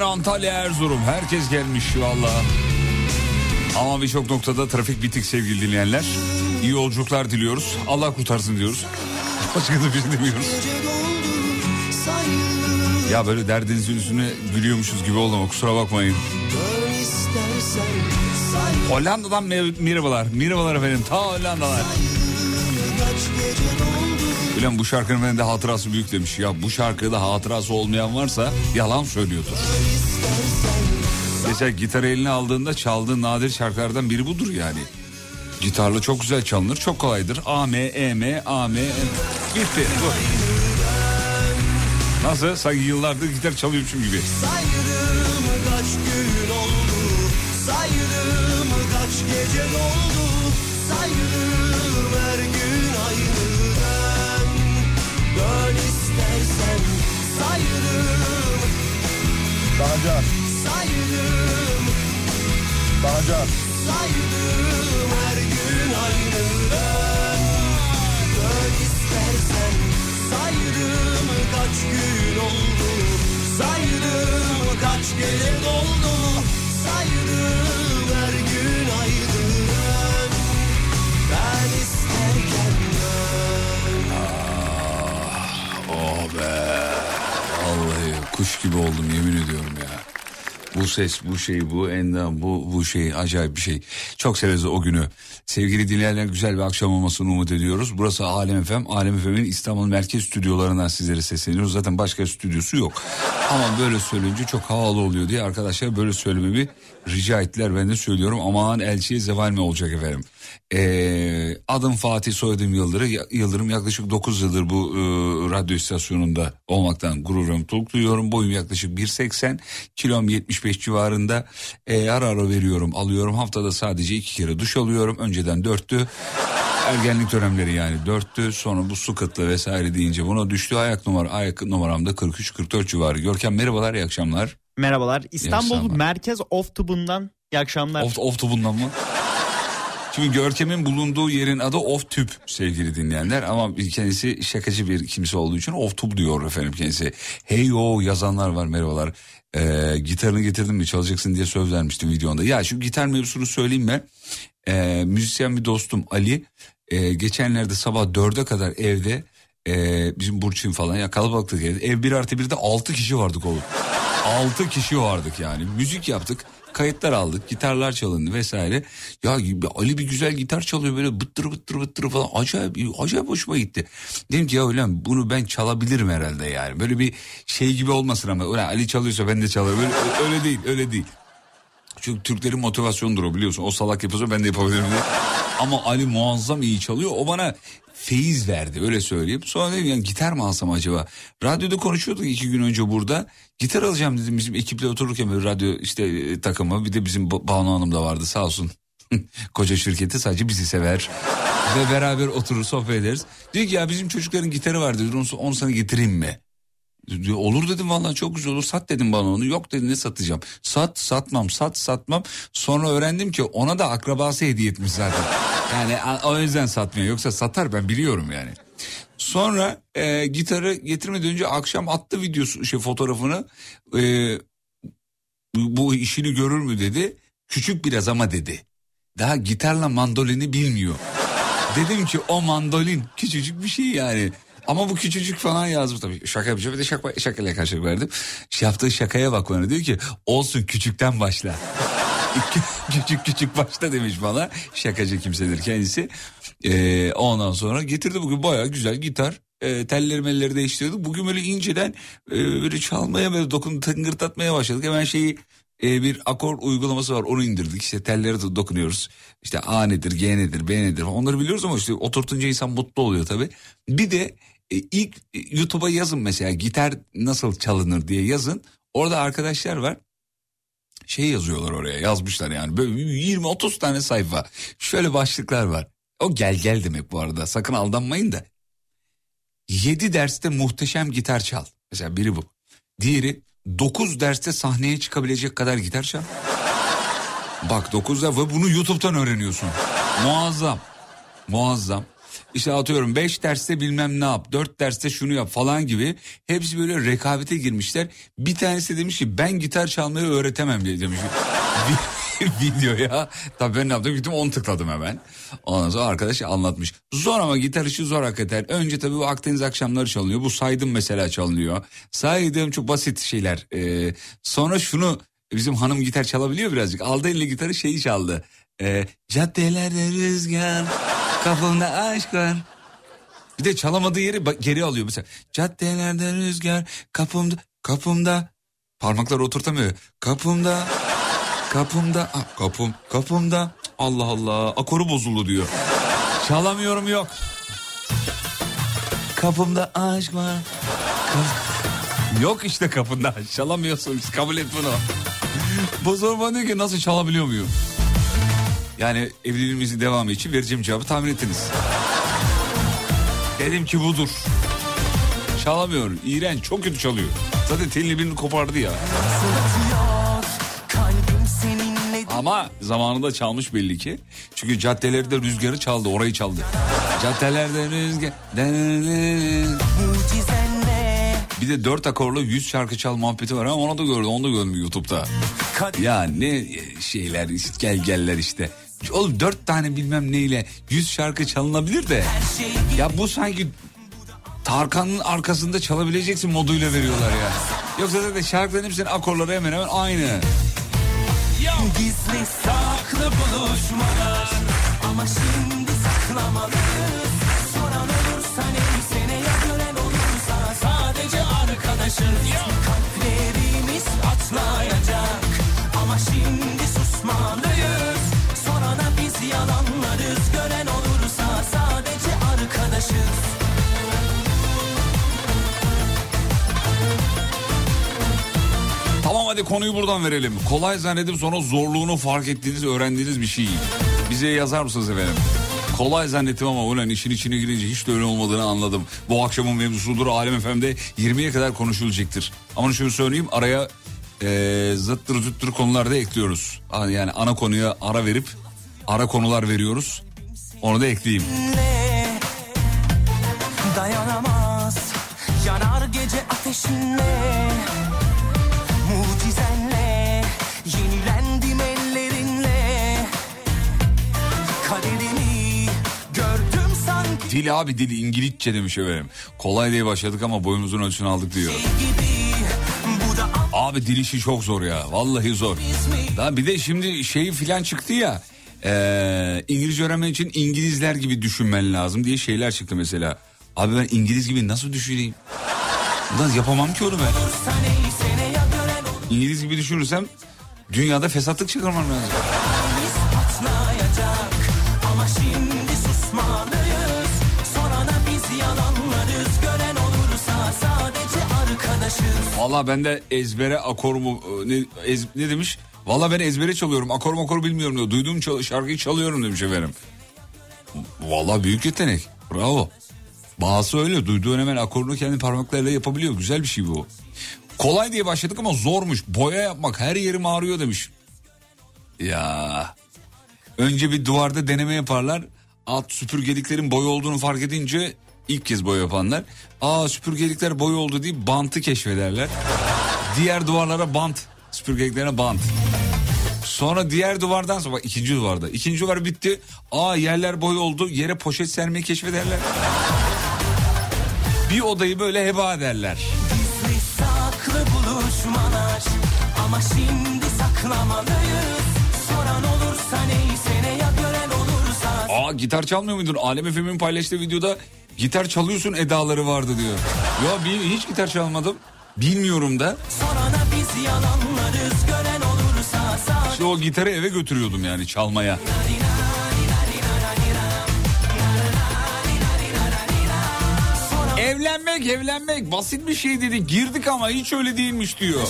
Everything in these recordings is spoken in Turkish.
Antalya, Erzurum. Herkes gelmiş valla. Ama birçok noktada trafik bitik sevgili dinleyenler. İyi yolculuklar diliyoruz. Allah kurtarsın diyoruz. Başka da bir şey demiyoruz. Ya böyle derdinizin üstüne gülüyormuşuz gibi oldu ama kusura bakmayın. Hollanda'dan merhabalar. Merhabalar efendim. Ta Hollanda'lar. Ulan bu şarkının bende hatırası büyük demiş. Ya bu şarkıda hatırası olmayan varsa yalan söylüyordur. Mesela gitar eline aldığında çaldığın nadir şarkılardan biri budur yani. Gitarlı çok güzel çalınır, çok kolaydır. A, M, E, M, A, M, E. Gitti. Bu. Nasıl? Sanki yıllardır gitar çalıyormuşum gibi. Saydım kaç gün oldu, saydım kaç gece doldu, saydım saydım. Daha saydım Daha can Saydım her gün aynı Dön istersen saydım kaç gün oldu Saydım kaç gece doldu Saydım her gün aynı ben isterken Ah oh be kuş gibi oldum yemin ediyorum ya. Bu ses, bu şey, bu endam, bu bu şey acayip bir şey. Çok severiz o günü. Sevgili dinleyenler güzel bir akşam olmasını umut ediyoruz. Burası Alem FM. Alem FM'in İstanbul Merkez Stüdyolarından sizlere sesleniyoruz. Zaten başka stüdyosu yok. Ama böyle söyleyince çok havalı oluyor diye arkadaşlar böyle söylememi rica ettiler. Ben de söylüyorum aman elçiye zeval mi olacak efendim. Ee, adım Fatih soyadım Yıldırım. Yıldırım yaklaşık 9 yıldır bu e, radyo istasyonunda olmaktan gururum mutluluk duyuyorum. Boyum yaklaşık 1.80 kilom 75 civarında. Ee, ara ara veriyorum alıyorum haftada sadece iki kere duş alıyorum. Önceden dörttü. Ergenlik dönemleri yani dörttü sonra bu su kıtlığı vesaire deyince buna düştü ayak numara ayak numaramda 43-44 civarı. Görkem merhabalar iyi akşamlar. Merhabalar. İstanbul akşamlar. Merkez Off Tubundan iyi akşamlar. Off, off tubundan mı? Şimdi Görkem'in bulunduğu yerin adı Off Tüp sevgili dinleyenler ama kendisi şakacı bir kimse olduğu için Off Tube diyor efendim kendisi. Hey yo yazanlar var merhabalar. Ee, gitarını getirdim mi çalacaksın diye söz vermiştim videonda. Ya şu gitar mevzusunu söyleyeyim mi? Ee, müzisyen bir dostum Ali e, geçenlerde sabah dörde kadar evde e, bizim Burçin falan ya kalabalıktık evde. Ev bir artı birde altı kişi vardık oğlum. Altı kişi vardık yani. Müzik yaptık. Kayıtlar aldık. Gitarlar çalındı vesaire. Ya Ali bir güzel gitar çalıyor böyle bıttır bıttır bıttır falan. Acayip acayip hoşuma gitti. Dedim ki ya ulan bunu ben çalabilirim herhalde yani. Böyle bir şey gibi olmasın ama. Ulan Ali çalıyorsa ben de çalarım. Öyle, öyle değil öyle değil. Çünkü Türklerin motivasyonudur o biliyorsun. O salak yapıyorsa ben de yapabilirim diye. Ama Ali muazzam iyi çalıyor. O bana feyiz verdi öyle söyleyeyim. Sonra dedim yani gitar mı alsam acaba? Radyoda konuşuyorduk iki gün önce burada. Gitar alacağım dedim bizim ekiple otururken böyle radyo işte e, takımı. Bir de bizim Ba- Banu Hanım da vardı sağ olsun. Koca şirketi sadece bizi sever. Ve beraber oturur sohbet ederiz. Diyor ki ya bizim çocukların gitarı var. Onu, onu sana getireyim mi? Olur dedim vallahi çok güzel olur. Sat dedim bana onu. Yok dedi ne satacağım? Sat satmam sat satmam. Sonra öğrendim ki ona da akrabası hediye etmiş zaten. Yani o yüzden satmıyor. Yoksa satar ben biliyorum yani. Sonra e, gitarı getirmeden önce akşam attı videosu şey fotoğrafını. E, bu işini görür mü? dedi. Küçük biraz ama dedi. Daha gitarla mandolini bilmiyor. Dedim ki o mandolin küçücük bir şey yani. Ama bu küçücük falan yazmış tabii. Şaka yapacağım. Bir de şaka, şakayla karşılık verdim. Şey yaptığı şakaya bak bana. Diyor ki olsun küçükten başla. küçük küçük başla demiş bana. Şakacı kimsedir kendisi. Ee, ondan sonra getirdi bugün bayağı güzel gitar. E, telleri melleri değiştirdik. Bugün böyle inceden e, böyle çalmaya böyle dokun tıngırtatmaya başladık. Hemen şeyi e, bir akor uygulaması var onu indirdik. İşte telleri de dokunuyoruz. İşte A nedir, G nedir, B nedir onları biliyoruz ama işte oturtunca insan mutlu oluyor tabii. Bir de e, ilk e, YouTube'a yazın mesela gitar nasıl çalınır diye yazın. Orada arkadaşlar var şey yazıyorlar oraya yazmışlar yani böyle 20-30 tane sayfa. Şöyle başlıklar var. O gel gel demek bu arada sakın aldanmayın da. 7 derste muhteşem gitar çal. Mesela biri bu. Diğeri 9 derste sahneye çıkabilecek kadar gitar çal. Bak 9 ve bunu YouTube'dan öğreniyorsun. Muazzam. Muazzam. İşte atıyorum 5 derste bilmem ne yap, 4 derste şunu yap falan gibi. Hepsi böyle rekabete girmişler. Bir tanesi demiş ki ben gitar çalmayı öğretemem diye demiş. videoya. Tabii ben ne yaptım gittim onu tıkladım hemen. Ondan sonra arkadaş anlatmış. Zor ama gitar işi zor hakikaten. Önce tabii bu Akdeniz akşamları çalınıyor. Bu saydım mesela çalınıyor. Saydığım çok basit şeyler. Ee, sonra şunu bizim hanım gitar çalabiliyor birazcık. Aldı eline gitarı şeyi çaldı. Ee, caddelerde rüzgar kafamda aşk var. Bir de çalamadığı yeri geri alıyor mesela. Caddelerde rüzgar kapımda kapımda parmakları oturtamıyor. Kapımda kapımda ah, kapım kapımda Allah Allah akoru bozuldu diyor. Çalamıyorum yok. Kapımda aşk var. Yok işte kapında çalamıyorsun kabul et bunu. Bu zor bana diyor ki nasıl çalabiliyor muyum? Yani evliliğimizin devamı için vereceğim cevabı tahmin ettiniz. Dedim ki budur. Çalamıyor. İğrenç. Çok kötü çalıyor. Zaten telini birini kopardı ya. Ama zamanında çalmış belli ki. Çünkü caddelerde rüzgarı çaldı. Orayı çaldı. Caddelerde rüzgar. Bir de dört akorlu yüz şarkı çal muhabbeti var ama onu da gördüm. Onu da gördüm YouTube'da. Ya ne şeyler gel geller işte. Oğlum dört tane bilmem neyle yüz şarkı çalınabilir de. Ya bu sanki Tarkan'ın arkasında çalabileceksin moduyla veriyorlar ya. Yoksa zaten şarkıların hepsinin akorları hemen hemen aynı. gizli saklı buluşmalar Ama şimdi saklamalıyız Soran olursa neyse ne ya gören olursa Sadece arkadaşız Kalplerimiz hadi konuyu buradan verelim. Kolay zannedip sonra zorluğunu fark ettiğiniz, öğrendiğiniz bir şey. Bize yazar mısınız efendim? Kolay zannettim ama ulan işin içine girince hiç de öyle olmadığını anladım. Bu akşamın mevzusudur Alem FM'de 20'ye kadar konuşulacaktır. Ama şunu söyleyeyim araya e, zıttır zıttır konular da ekliyoruz. Yani ana konuya ara verip ara konular veriyoruz. Onu da ekleyeyim. Dayanamaz yanar gece ateşinle Dil abi dil İngilizce demiş efendim. Kolay diye başladık ama boyumuzun ölçüsünü aldık diyor. Abi dil işi çok zor ya. Vallahi zor. Daha bir de şimdi şey filan çıktı ya. Ee, İngilizce öğrenmen için İngilizler gibi düşünmen lazım diye şeyler çıktı mesela. Abi ben İngiliz gibi nasıl düşüneyim? Lan yapamam ki onu ben. İngiliz gibi düşünürsem dünyada fesatlık çıkarmam lazım. Valla ben de ezbere akor mu ne, ez- ne demiş? Valla ben ezbere çalıyorum akor makor bilmiyorum diyor. Duyduğum çal- şarkıyı çalıyorum demiş efendim. Valla büyük yetenek bravo. Bazısı öyle duyduğu hemen akorunu kendi parmaklarıyla yapabiliyor. Güzel bir şey bu. Kolay diye başladık ama zormuş. Boya yapmak her yerim ağrıyor demiş. Ya. Önce bir duvarda deneme yaparlar. Alt süpürgeliklerin boy olduğunu fark edince ilk kez boya yapanlar. Aa süpürgelikler boy oldu deyip bantı keşfederler. Diğer duvarlara bant. Süpürgeliklerine bant. Sonra diğer duvardan sonra bak ikinci duvarda. ikinci duvar bitti. Aa yerler boy oldu. Yere poşet sermeyi keşfederler. Bir odayı böyle heba ederler. Gizli saklı buluşmalar Ama şimdi saklamalıyız Soran olursa neyse ne ya gören olursa Aa gitar çalmıyor muydun? Alem Efem'in paylaştığı videoda gitar çalıyorsun edaları vardı diyor. Ya bir, hiç gitar çalmadım. Bilmiyorum da. İşte o gitarı eve götürüyordum yani çalmaya. Evlenmek evlenmek basit bir şey dedi girdik ama hiç öyle değilmiş diyor.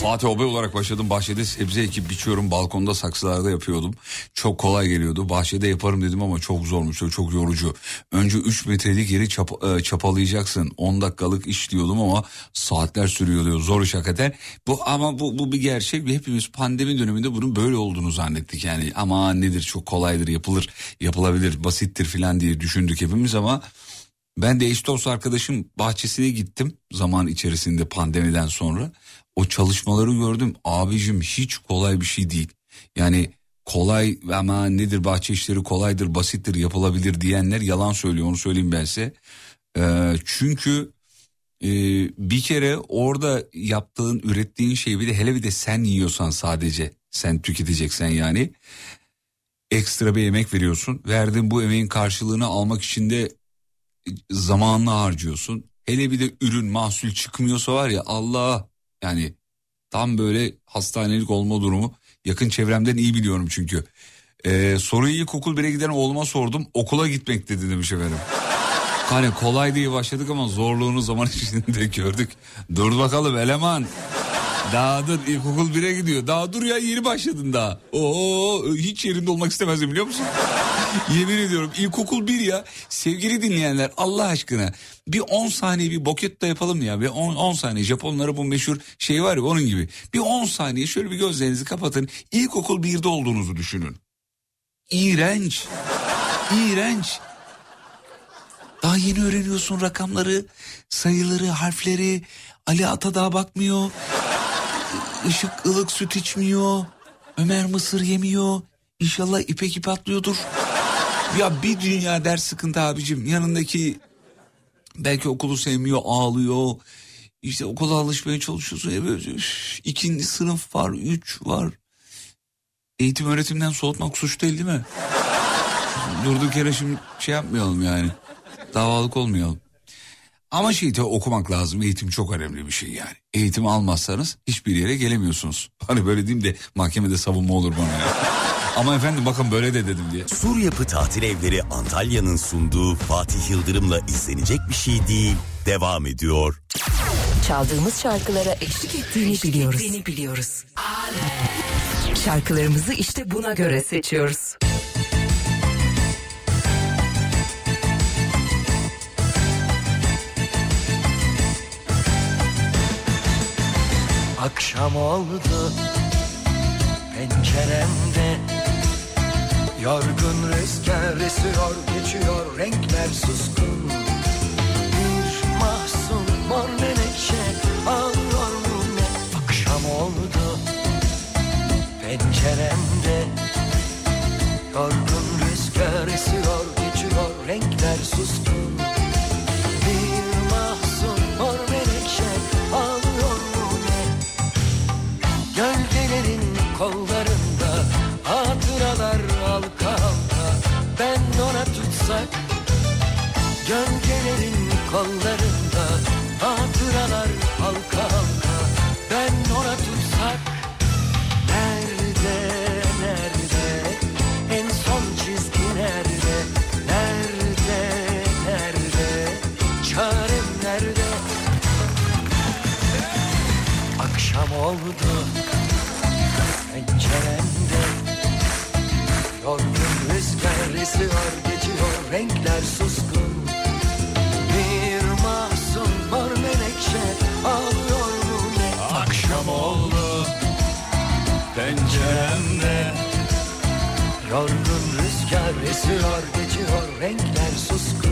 Fatih Obay olarak başladım. Bahçede sebze ekip biçiyorum. Balkonda saksılarda yapıyordum. Çok kolay geliyordu. Bahçede yaparım dedim ama çok zormuş. Çok yorucu. Önce 3 metrelik yeri çap, e, çapalayacaksın. 10 dakikalık iş diyordum ama saatler sürüyor diyor. Zor iş hakikaten. Bu, ama bu, bu bir gerçek. Hepimiz pandemi döneminde bunun böyle olduğunu zannettik. Yani ama nedir çok kolaydır yapılır yapılabilir basittir filan diye düşündük hepimiz ama ben de eş dost arkadaşım bahçesine gittim zaman içerisinde pandemiden sonra. O çalışmaları gördüm. Abicim hiç kolay bir şey değil. Yani kolay ama nedir bahçe işleri kolaydır, basittir, yapılabilir diyenler yalan söylüyor. Onu söyleyeyim ben size. Ee, çünkü e, bir kere orada yaptığın, ürettiğin şeyi bir de hele bir de sen yiyorsan sadece sen tüketeceksen yani ekstra bir emek veriyorsun. Verdiğin bu emeğin karşılığını almak için de zamanını harcıyorsun. Hele bir de ürün mahsul çıkmıyorsa var ya Allah yani tam böyle hastanelik olma durumu yakın çevremden iyi biliyorum çünkü. Ee, soruyu ilkokul 1'e giden oğluma sordum okula gitmek dedi demiş efendim. Hani kolay diye başladık ama zorluğunu zaman içinde gördük. Dur bakalım eleman. Daha dur ilkokul 1'e gidiyor. Daha dur ya yeni başladın daha. Oo hiç yerinde olmak istemezdim biliyor musun? Yemin ediyorum ilkokul 1 ya. Sevgili dinleyenler Allah aşkına bir 10 saniye bir boket de yapalım ya. Bir 10, 10 saniye Japonlara bu meşhur şey var ya onun gibi. Bir 10 saniye şöyle bir gözlerinizi kapatın. İlkokul 1'de olduğunuzu düşünün. İğrenç. İğrenç. Daha yeni öğreniyorsun rakamları, sayıları, harfleri. Ali Ata daha bakmıyor. Işık ılık süt içmiyor. Ömer mısır yemiyor. İnşallah ipek ip atlıyordur. Ya bir dünya ders sıkıntı abicim. Yanındaki belki okulu sevmiyor, ağlıyor. İşte okula alışmaya çalışıyorsun. E böyle, üf, ikinci sınıf var, üç var. Eğitim öğretimden soğutmak suç değil değil mi? Durduk yere şimdi şey yapmayalım yani. Davalık olmayalım. Ama şey de okumak lazım. Eğitim çok önemli bir şey yani. Eğitim almazsanız hiçbir yere gelemiyorsunuz. Hani böyle diyeyim de mahkemede savunma olur bana ya. Ama efendim bakın böyle de dedim diye. Sur Yapı Tatil Evleri Antalya'nın sunduğu Fatih Yıldırım'la izlenecek bir şey değil devam ediyor. Çaldığımız şarkılara eşlik ettiğini biliyoruz. biliyoruz. Şarkılarımızı işte buna göre seçiyoruz. Akşam oldu penceremde Yorgun rüzgar esiyor geçiyor renkler suskun. Bir mahzun mor menekşe ağlıyor mu ne? Akşam oldu penceremde oldu penceremde Yorgun rüzgar esiyor geçiyor renkler suskun. Bir mahzun mor menekşe ağlıyor mu ne? Akşam oldu penceremde. Yorgun rüzgar esiyor geçiyor renkler suskun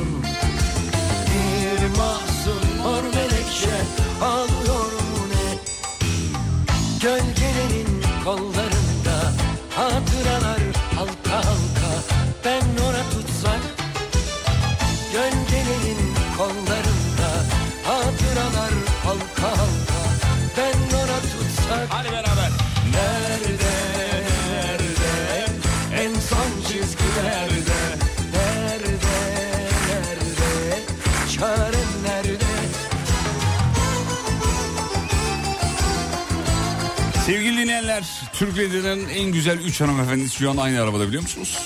dinleyenler, Türk Radyo'nun en güzel 3 hanımefendisi şu an aynı arabada biliyor musunuz?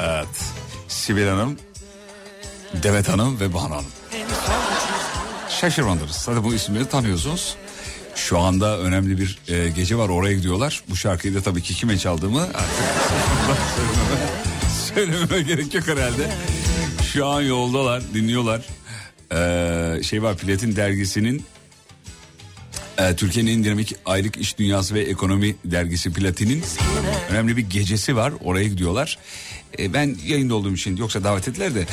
Evet. Sibel Hanım, Demet Hanım ve Banu Hanım. Şaşırmadınız. Zaten bu isimleri tanıyorsunuz. Şu anda önemli bir e, gece var oraya gidiyorlar. Bu şarkıyı da tabii ki kime çaldığımı söylememe, söylememe gerek yok herhalde. Şu an yoldalar, dinliyorlar. Ee, şey var Platin dergisinin ee, Türkiye'nin en dinamik aylık iş dünyası ve ekonomi dergisi Platin'in önemli bir gecesi var. Oraya gidiyorlar. Ee, ben yayında olduğum için yoksa davet ettiler de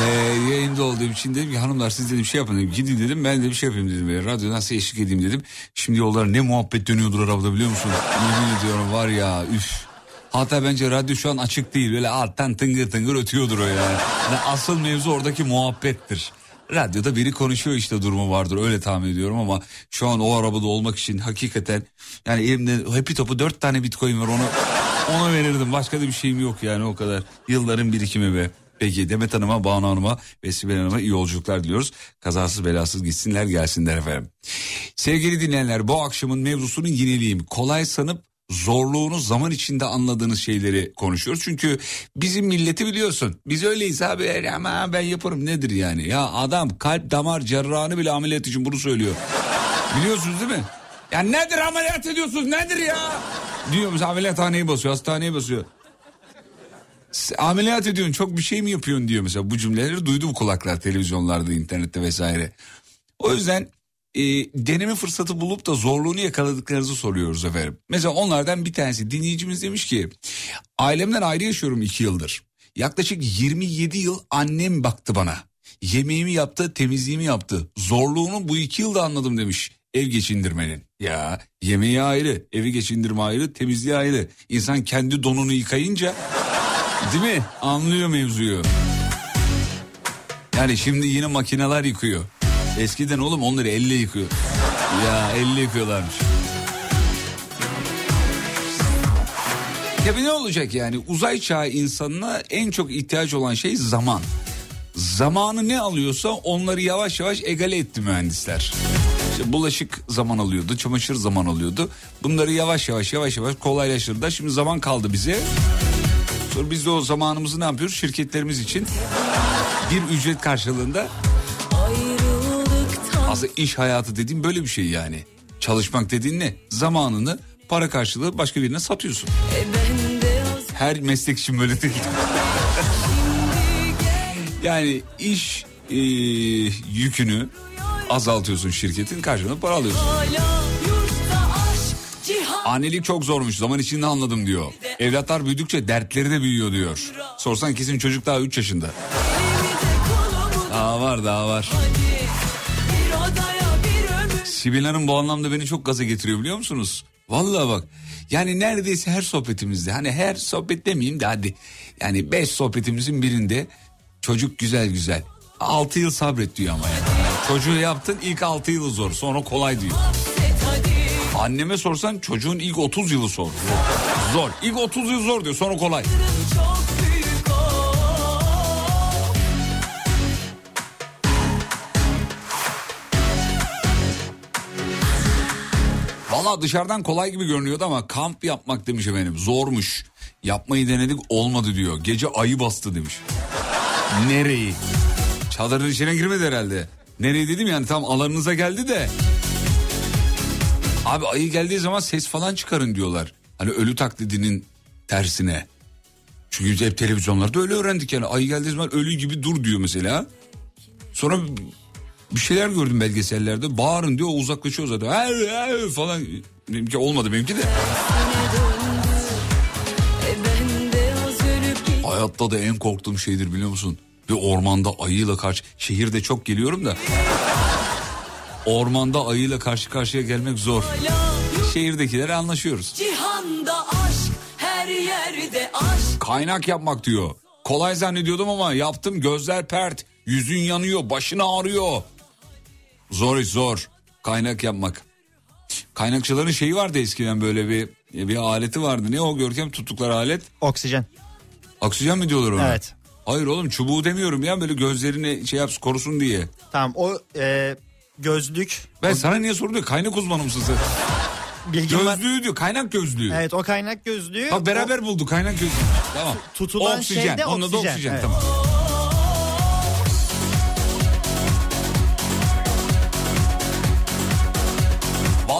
ee, yayında olduğum için dedim ki hanımlar siz dedim şey yapın dedim. Gidin dedim ben de bir şey yapayım dedim. Böyle, radyo nasıl eşlik edeyim dedim. Şimdi yollar ne muhabbet dönüyordur arabada biliyor musun? Yemin ediyorum var ya üf. Hatta bence radyo şu an açık değil. Böyle alttan tıngır tıngır ötüyordur o yani. yani asıl mevzu oradaki muhabbettir. Radyoda biri konuşuyor işte durumu vardır öyle tahmin ediyorum ama şu an o arabada olmak için hakikaten yani elimde happy topu dört tane bitcoin var onu ona verirdim başka da bir şeyim yok yani o kadar yılların birikimi be. Peki Demet Hanım'a, Banu Hanım'a ve Sibel Hanım'a iyi yolculuklar diliyoruz. Kazasız belasız gitsinler gelsinler efendim. Sevgili dinleyenler bu akşamın mevzusunun yineleyeyim. Kolay sanıp zorluğunu zaman içinde anladığınız şeyleri konuşuyoruz. Çünkü bizim milleti biliyorsun. Biz öyleyiz abi ama ben yaparım nedir yani? Ya adam kalp damar cerrahını bile ameliyat için bunu söylüyor. Biliyorsunuz değil mi? Ya nedir ameliyat ediyorsunuz nedir ya? Diyor mesela ameliyathaneyi basıyor hastaneyi basıyor. Ameliyat ediyorsun çok bir şey mi yapıyorsun diyor mesela bu cümleleri duydu bu kulaklar televizyonlarda internette vesaire. O yüzden e, deneme fırsatı bulup da zorluğunu yakaladıklarınızı soruyoruz efendim. Mesela onlardan bir tanesi dinleyicimiz demiş ki ailemden ayrı yaşıyorum iki yıldır. Yaklaşık 27 yıl annem baktı bana. Yemeğimi yaptı temizliğimi yaptı. Zorluğunu bu iki yılda anladım demiş ev geçindirmenin. Ya yemeği ayrı evi geçindirme ayrı temizliği ayrı. İnsan kendi donunu yıkayınca değil mi anlıyor mevzuyu. Yani şimdi yine makineler yıkıyor. Eskiden oğlum onları elle yıkıyor. Ya elle yıkıyorlarmış. Ya ne olacak yani uzay çağı insanına en çok ihtiyaç olan şey zaman. Zamanı ne alıyorsa onları yavaş yavaş egale etti mühendisler. İşte bulaşık zaman alıyordu, çamaşır zaman alıyordu. Bunları yavaş yavaş yavaş yavaş kolaylaştırdı. Şimdi zaman kaldı bize. Sonra biz de o zamanımızı ne yapıyoruz? Şirketlerimiz için bir ücret karşılığında Aslında iş hayatı dediğin böyle bir şey yani. Çalışmak dediğin ne? Zamanını para karşılığı başka birine satıyorsun. Her meslek için böyle değil. yani iş e, yükünü azaltıyorsun şirketin karşılığında para alıyorsun. Annelik çok zormuş zaman içinde anladım diyor. Evlatlar büyüdükçe dertleri de büyüyor diyor. Sorsan kesin çocuk daha 3 yaşında. Daha var daha var. ömür Sibel Hanım bu anlamda beni çok gaza getiriyor biliyor musunuz? Vallahi bak yani neredeyse her sohbetimizde hani her sohbet demeyeyim de hadi yani beş sohbetimizin birinde çocuk güzel güzel. 6 yıl sabret diyor ama yani. Çocuğu yaptın ilk 6 yılı zor sonra kolay diyor. Anneme sorsan çocuğun ilk 30 yılı zor. Zor. İlk 30 yıl zor diyor sonra kolay. Valla dışarıdan kolay gibi görünüyordu ama kamp yapmak demiş efendim zormuş. Yapmayı denedik olmadı diyor. Gece ayı bastı demiş. Nereyi? Çadırın içine girmedi herhalde. Nereyi dedim yani tam alanınıza geldi de. Abi ayı geldiği zaman ses falan çıkarın diyorlar. Hani ölü taklidinin tersine. Çünkü hep televizyonlarda öyle öğrendik yani. Ayı geldiği zaman ölü gibi dur diyor mesela. Sonra bir şeyler gördüm belgesellerde. Bağırın diyor o uzaklaşıyor zaten. Hey, hey falan. Benimki olmadı benimki de. Hayatta da en korktuğum şeydir biliyor musun? Bir ormanda ayıyla karşı... Şehirde çok geliyorum da. Ormanda ayıyla karşı karşıya gelmek zor. hala Şehirdekileri anlaşıyoruz. Cihanda aşk her yerde aşk Kaynak yapmak diyor. Kolay zannediyordum ama yaptım gözler pert. Yüzün yanıyor başın ağrıyor. Zor iş zor. Kaynak yapmak. Kaynakçıların şeyi vardı eskiden böyle bir bir aleti vardı. Ne o Görkem tuttukları alet? Oksijen. Oksijen mi diyorlar ona? Evet. Hayır oğlum çubuğu demiyorum ya böyle gözlerini şey yapsın korusun diye. Tamam o e, gözlük. Ben sana niye soruyorum kaynak uzmanı mısın sen? Bilgim var. Gözlüğü diyor kaynak gözlüğü. Evet o kaynak gözlüğü. Bak beraber bulduk kaynak gözlüğü. Tamam. tutulan oksijen. şey de Onun adı oksijen, oksijen evet. tamam.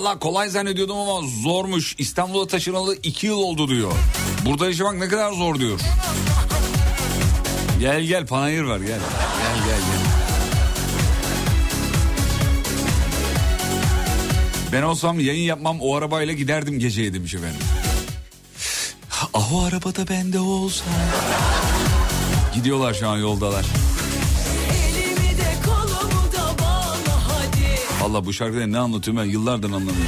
Valla kolay zannediyordum ama zormuş. İstanbul'a taşınalı iki yıl oldu diyor. Burada yaşamak ne kadar zor diyor. Gel gel panayır var gel. Gel gel gel. Ben olsam yayın yapmam o arabayla giderdim geceye demiş efendim. Ah o arabada bende olsa. Gidiyorlar şu an yoldalar. Valla bu şarkıda ne anlatıyorum ben yıllardır anlamıyorum.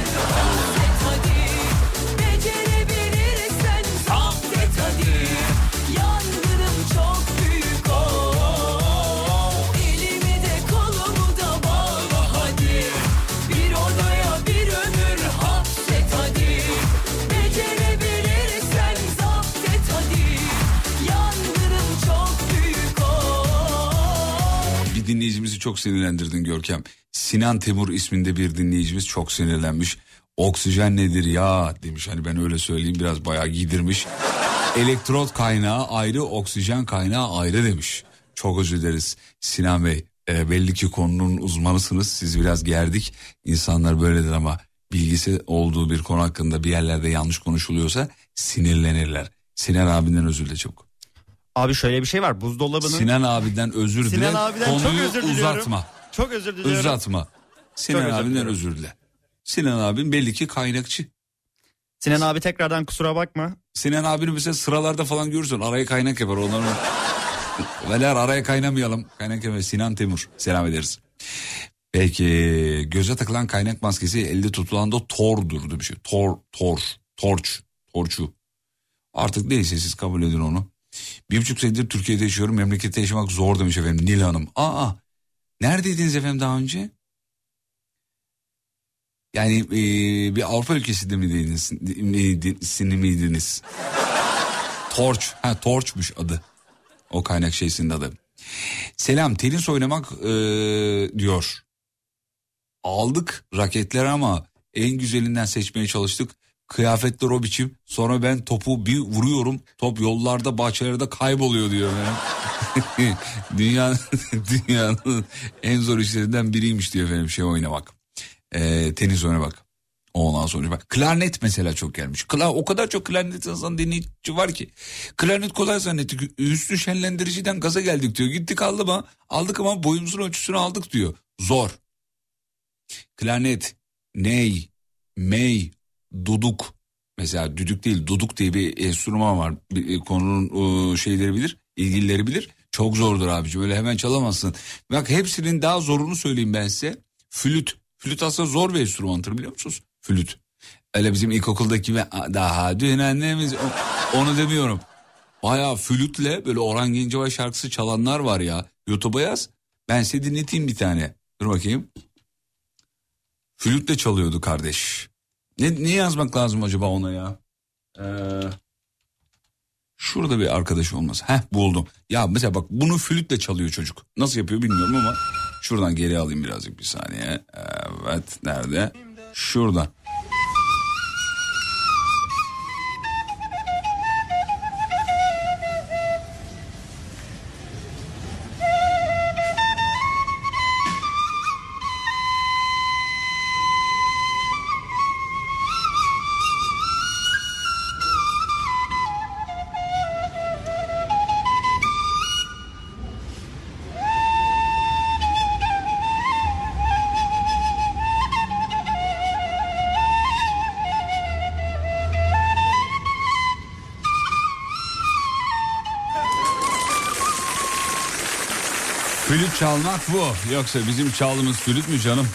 dinleyicimizi çok sinirlendirdin Görkem. Sinan Temur isminde bir dinleyicimiz çok sinirlenmiş. Oksijen nedir ya demiş hani ben öyle söyleyeyim biraz bayağı giydirmiş. Elektrot kaynağı ayrı oksijen kaynağı ayrı demiş. Çok özür dileriz Sinan Bey. e, belli ki konunun uzmanısınız siz biraz gerdik. İnsanlar böyledir ama bilgisi olduğu bir konu hakkında bir yerlerde yanlış konuşuluyorsa sinirlenirler. Sinan abinden özür dile çabuk. Abi şöyle bir şey var buzdolabının. Sinan abiden özür dile. Sinan çok konuyu özür diliyorum. uzatma. Çok özür diliyorum. Uzatma. Sinan Çok abinden özür dile. Sinan abin belli ki kaynakçı. Sinan abi tekrardan kusura bakma. Sinan abini mesela sıralarda falan görürsün araya kaynak yapar onların. Veler araya kaynamayalım. Kaynak yapar. Sinan Temur. Selam ederiz. Peki göze takılan kaynak maskesi elde tutulan da tordur demiş. Tor, tor, torç, torçu. Artık neyse siz kabul edin onu. Bir buçuk senedir Türkiye'de yaşıyorum. Memlekette yaşamak zor demiş efendim Nil Hanım. Aa, neredeydiniz efendim daha önce? Yani e, bir Avrupa ülkesinde miydiniz? Miydiniz? miydiniz? Torç. Ha Torç'muş adı. O kaynak şeysinin adı. Selam tenis oynamak e, diyor. Aldık raketler ama en güzelinden seçmeye çalıştık. Kıyafetler o biçim. Sonra ben topu bir vuruyorum. Top yollarda bahçelerde kayboluyor diyor. Yani. dünyanın, dünyanın en zor işlerinden biriymiş diyor efendim şey oynamak. Ee, tenis oynamak. Ondan sonra bak klarnet mesela çok gelmiş. Kla, o kadar çok klarnet yazan dinleyici var ki. Klarnet kolay zannettik. Üstü şenlendiriciden gaza geldik diyor. Gittik aldık ama aldık ama boyumuzun ölçüsünü aldık diyor. Zor. Klarnet, ney, mey, duduk. Mesela düdük değil duduk diye bir enstrüman var. Bir, e, konunun e, şeyleri bilir, ilgilileri bilir. Çok zordur abiciğim öyle hemen çalamazsın. Bak hepsinin daha zorunu söyleyeyim ben size. Flüt. Flüt aslında zor bir enstrümandır biliyor musunuz? Flüt. Öyle bizim ilkokuldaki gibi "Aa, daha dün annemiz onu demiyorum. Bayağı flütle böyle Orhan Gencebay şarkısı çalanlar var ya. YouTube'a yaz. Ben size dinleteyim bir tane. Dur bakayım. Flütle çalıyordu kardeş. Ne, ne yazmak lazım acaba ona ya? Ee, şurada bir arkadaş olmaz. Heh buldum. Ya mesela bak bunu flütle çalıyor çocuk. Nasıl yapıyor bilmiyorum ama şuradan geri alayım birazcık bir saniye. Evet nerede? Şurada. Çalmak bu. Yoksa bizim çaldığımız flüt mü canım?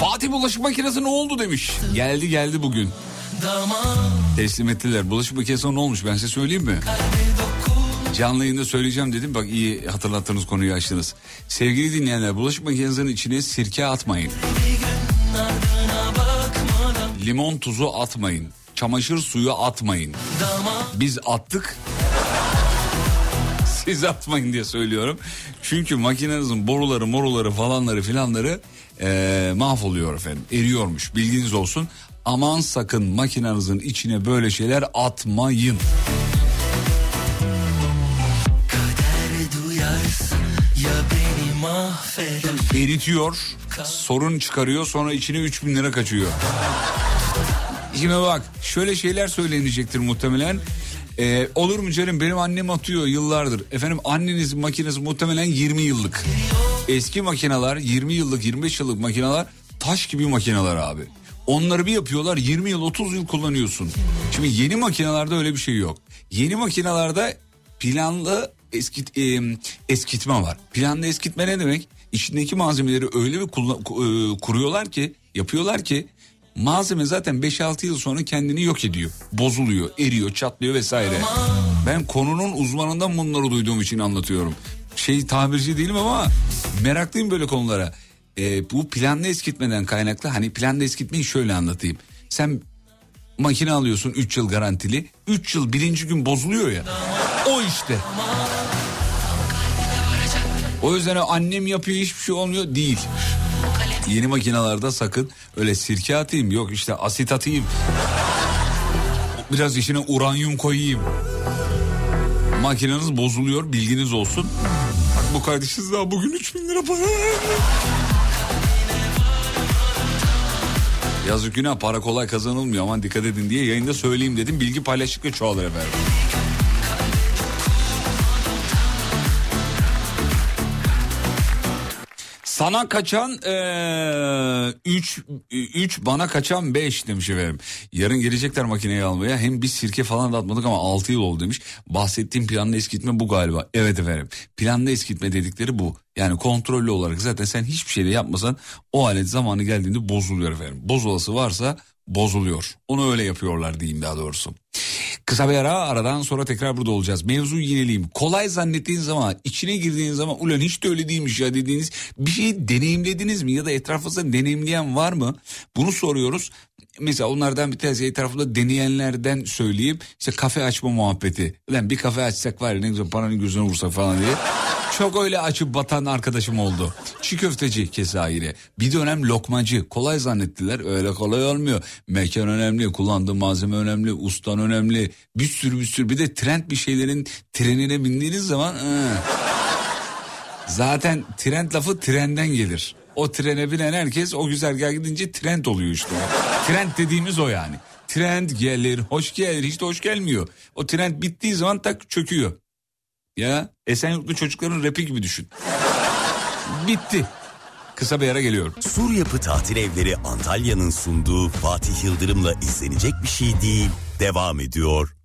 Fatih bulaşık makinesi ne oldu demiş. Geldi geldi bugün. Teslim ettiler. Bulaşık makinesi ne olmuş ben size söyleyeyim mi? Canlı yayında söyleyeceğim dedim. Bak iyi hatırlattınız konuyu açtınız. Sevgili dinleyenler bulaşık makinesinin içine sirke atmayın. Limon tuzu atmayın. Çamaşır suyu atmayın. Biz attık. Siz atmayın diye söylüyorum. Çünkü makinenizin boruları moruları falanları filanları eee, mahvoluyor efendim. Eriyormuş bilginiz olsun. Aman sakın makinenizin içine böyle şeyler atmayın. Eritiyor, sorun çıkarıyor sonra içine 3000 lira kaçıyor. Şimdi bak şöyle şeyler söylenecektir muhtemelen. Ee, olur mu canım benim annem atıyor yıllardır. Efendim annenizin makinesi muhtemelen 20 yıllık. Eski makineler 20 yıllık 25 yıllık makineler taş gibi makineler abi. Onları bir yapıyorlar 20 yıl 30 yıl kullanıyorsun. Şimdi yeni makinelerde öyle bir şey yok. Yeni makinelerde planlı eskit, e, eskitme var. Planlı eskitme ne demek? İçindeki malzemeleri öyle bir e, kuruyorlar ki yapıyorlar ki malzeme zaten 5-6 yıl sonra kendini yok ediyor. Bozuluyor, eriyor, çatlıyor vesaire. Ben konunun uzmanından bunları duyduğum için anlatıyorum. Şey tabirci değilim ama meraklıyım böyle konulara. Ee, bu planlı eskitmeden kaynaklı hani planlı eskitmeyi şöyle anlatayım. Sen makine alıyorsun 3 yıl garantili. 3 yıl birinci gün bozuluyor ya. O işte. O yüzden annem yapıyor hiçbir şey olmuyor değil. Yeni makinalarda sakın öyle sirke atayım yok işte asit atayım. Biraz içine uranyum koyayım. Makineniz bozuluyor bilginiz olsun. Bak bu kardeşiniz daha bugün 3000 lira para. Yazık günah para kolay kazanılmıyor aman dikkat edin diye yayında söyleyeyim dedim. Bilgi paylaştıkça çoğalır efendim. Sana kaçan 3 3 bana kaçan 5 demiş efendim. Yarın gelecekler makineyi almaya. Hem biz sirke falan da atmadık ama 6 yıl oldu demiş. Bahsettiğim planlı eskitme bu galiba. Evet efendim. Planlı eskitme dedikleri bu. Yani kontrollü olarak zaten sen hiçbir şey de yapmasan o alet zamanı geldiğinde bozuluyor efendim. Bozulası varsa bozuluyor. Onu öyle yapıyorlar diyeyim daha doğrusu. Kısa bir ara aradan sonra tekrar burada olacağız. Mevzuyu yineleyeyim. Kolay zannettiğin zaman içine girdiğin zaman ulan hiç de öyle değilmiş ya dediğiniz bir şeyi deneyimlediniz mi ya da etrafınızda deneyimleyen var mı? Bunu soruyoruz. Mesela onlardan bir tanesi etrafında deneyenlerden söyleyeyim. İşte kafe açma muhabbeti. Ulan bir kafe açsak var ya ne güzel paranın gözüne vursak falan diye. Çok öyle açıp batan arkadaşım oldu. Çiğ köfteci keza yine. Bir dönem lokmacı. Kolay zannettiler. Öyle kolay olmuyor. Mekan önemli, kullandığı malzeme önemli, ustan önemli. Bir sürü bir sürü. Bir de trend bir şeylerin trenine bindiğiniz zaman... ıı. Zaten trend lafı trenden gelir. O trene binen herkes o güzergah gidince trend oluyor işte. trend dediğimiz o yani. Trend gelir, hoş gelir, hiç de hoş gelmiyor. O trend bittiği zaman tak çöküyor. Ya Esenyurtlu çocukların rapi gibi düşün. Bitti. Kısa bir ara geliyorum. Sur Yapı Tatil Evleri Antalya'nın sunduğu Fatih Yıldırım'la izlenecek bir şey değil devam ediyor.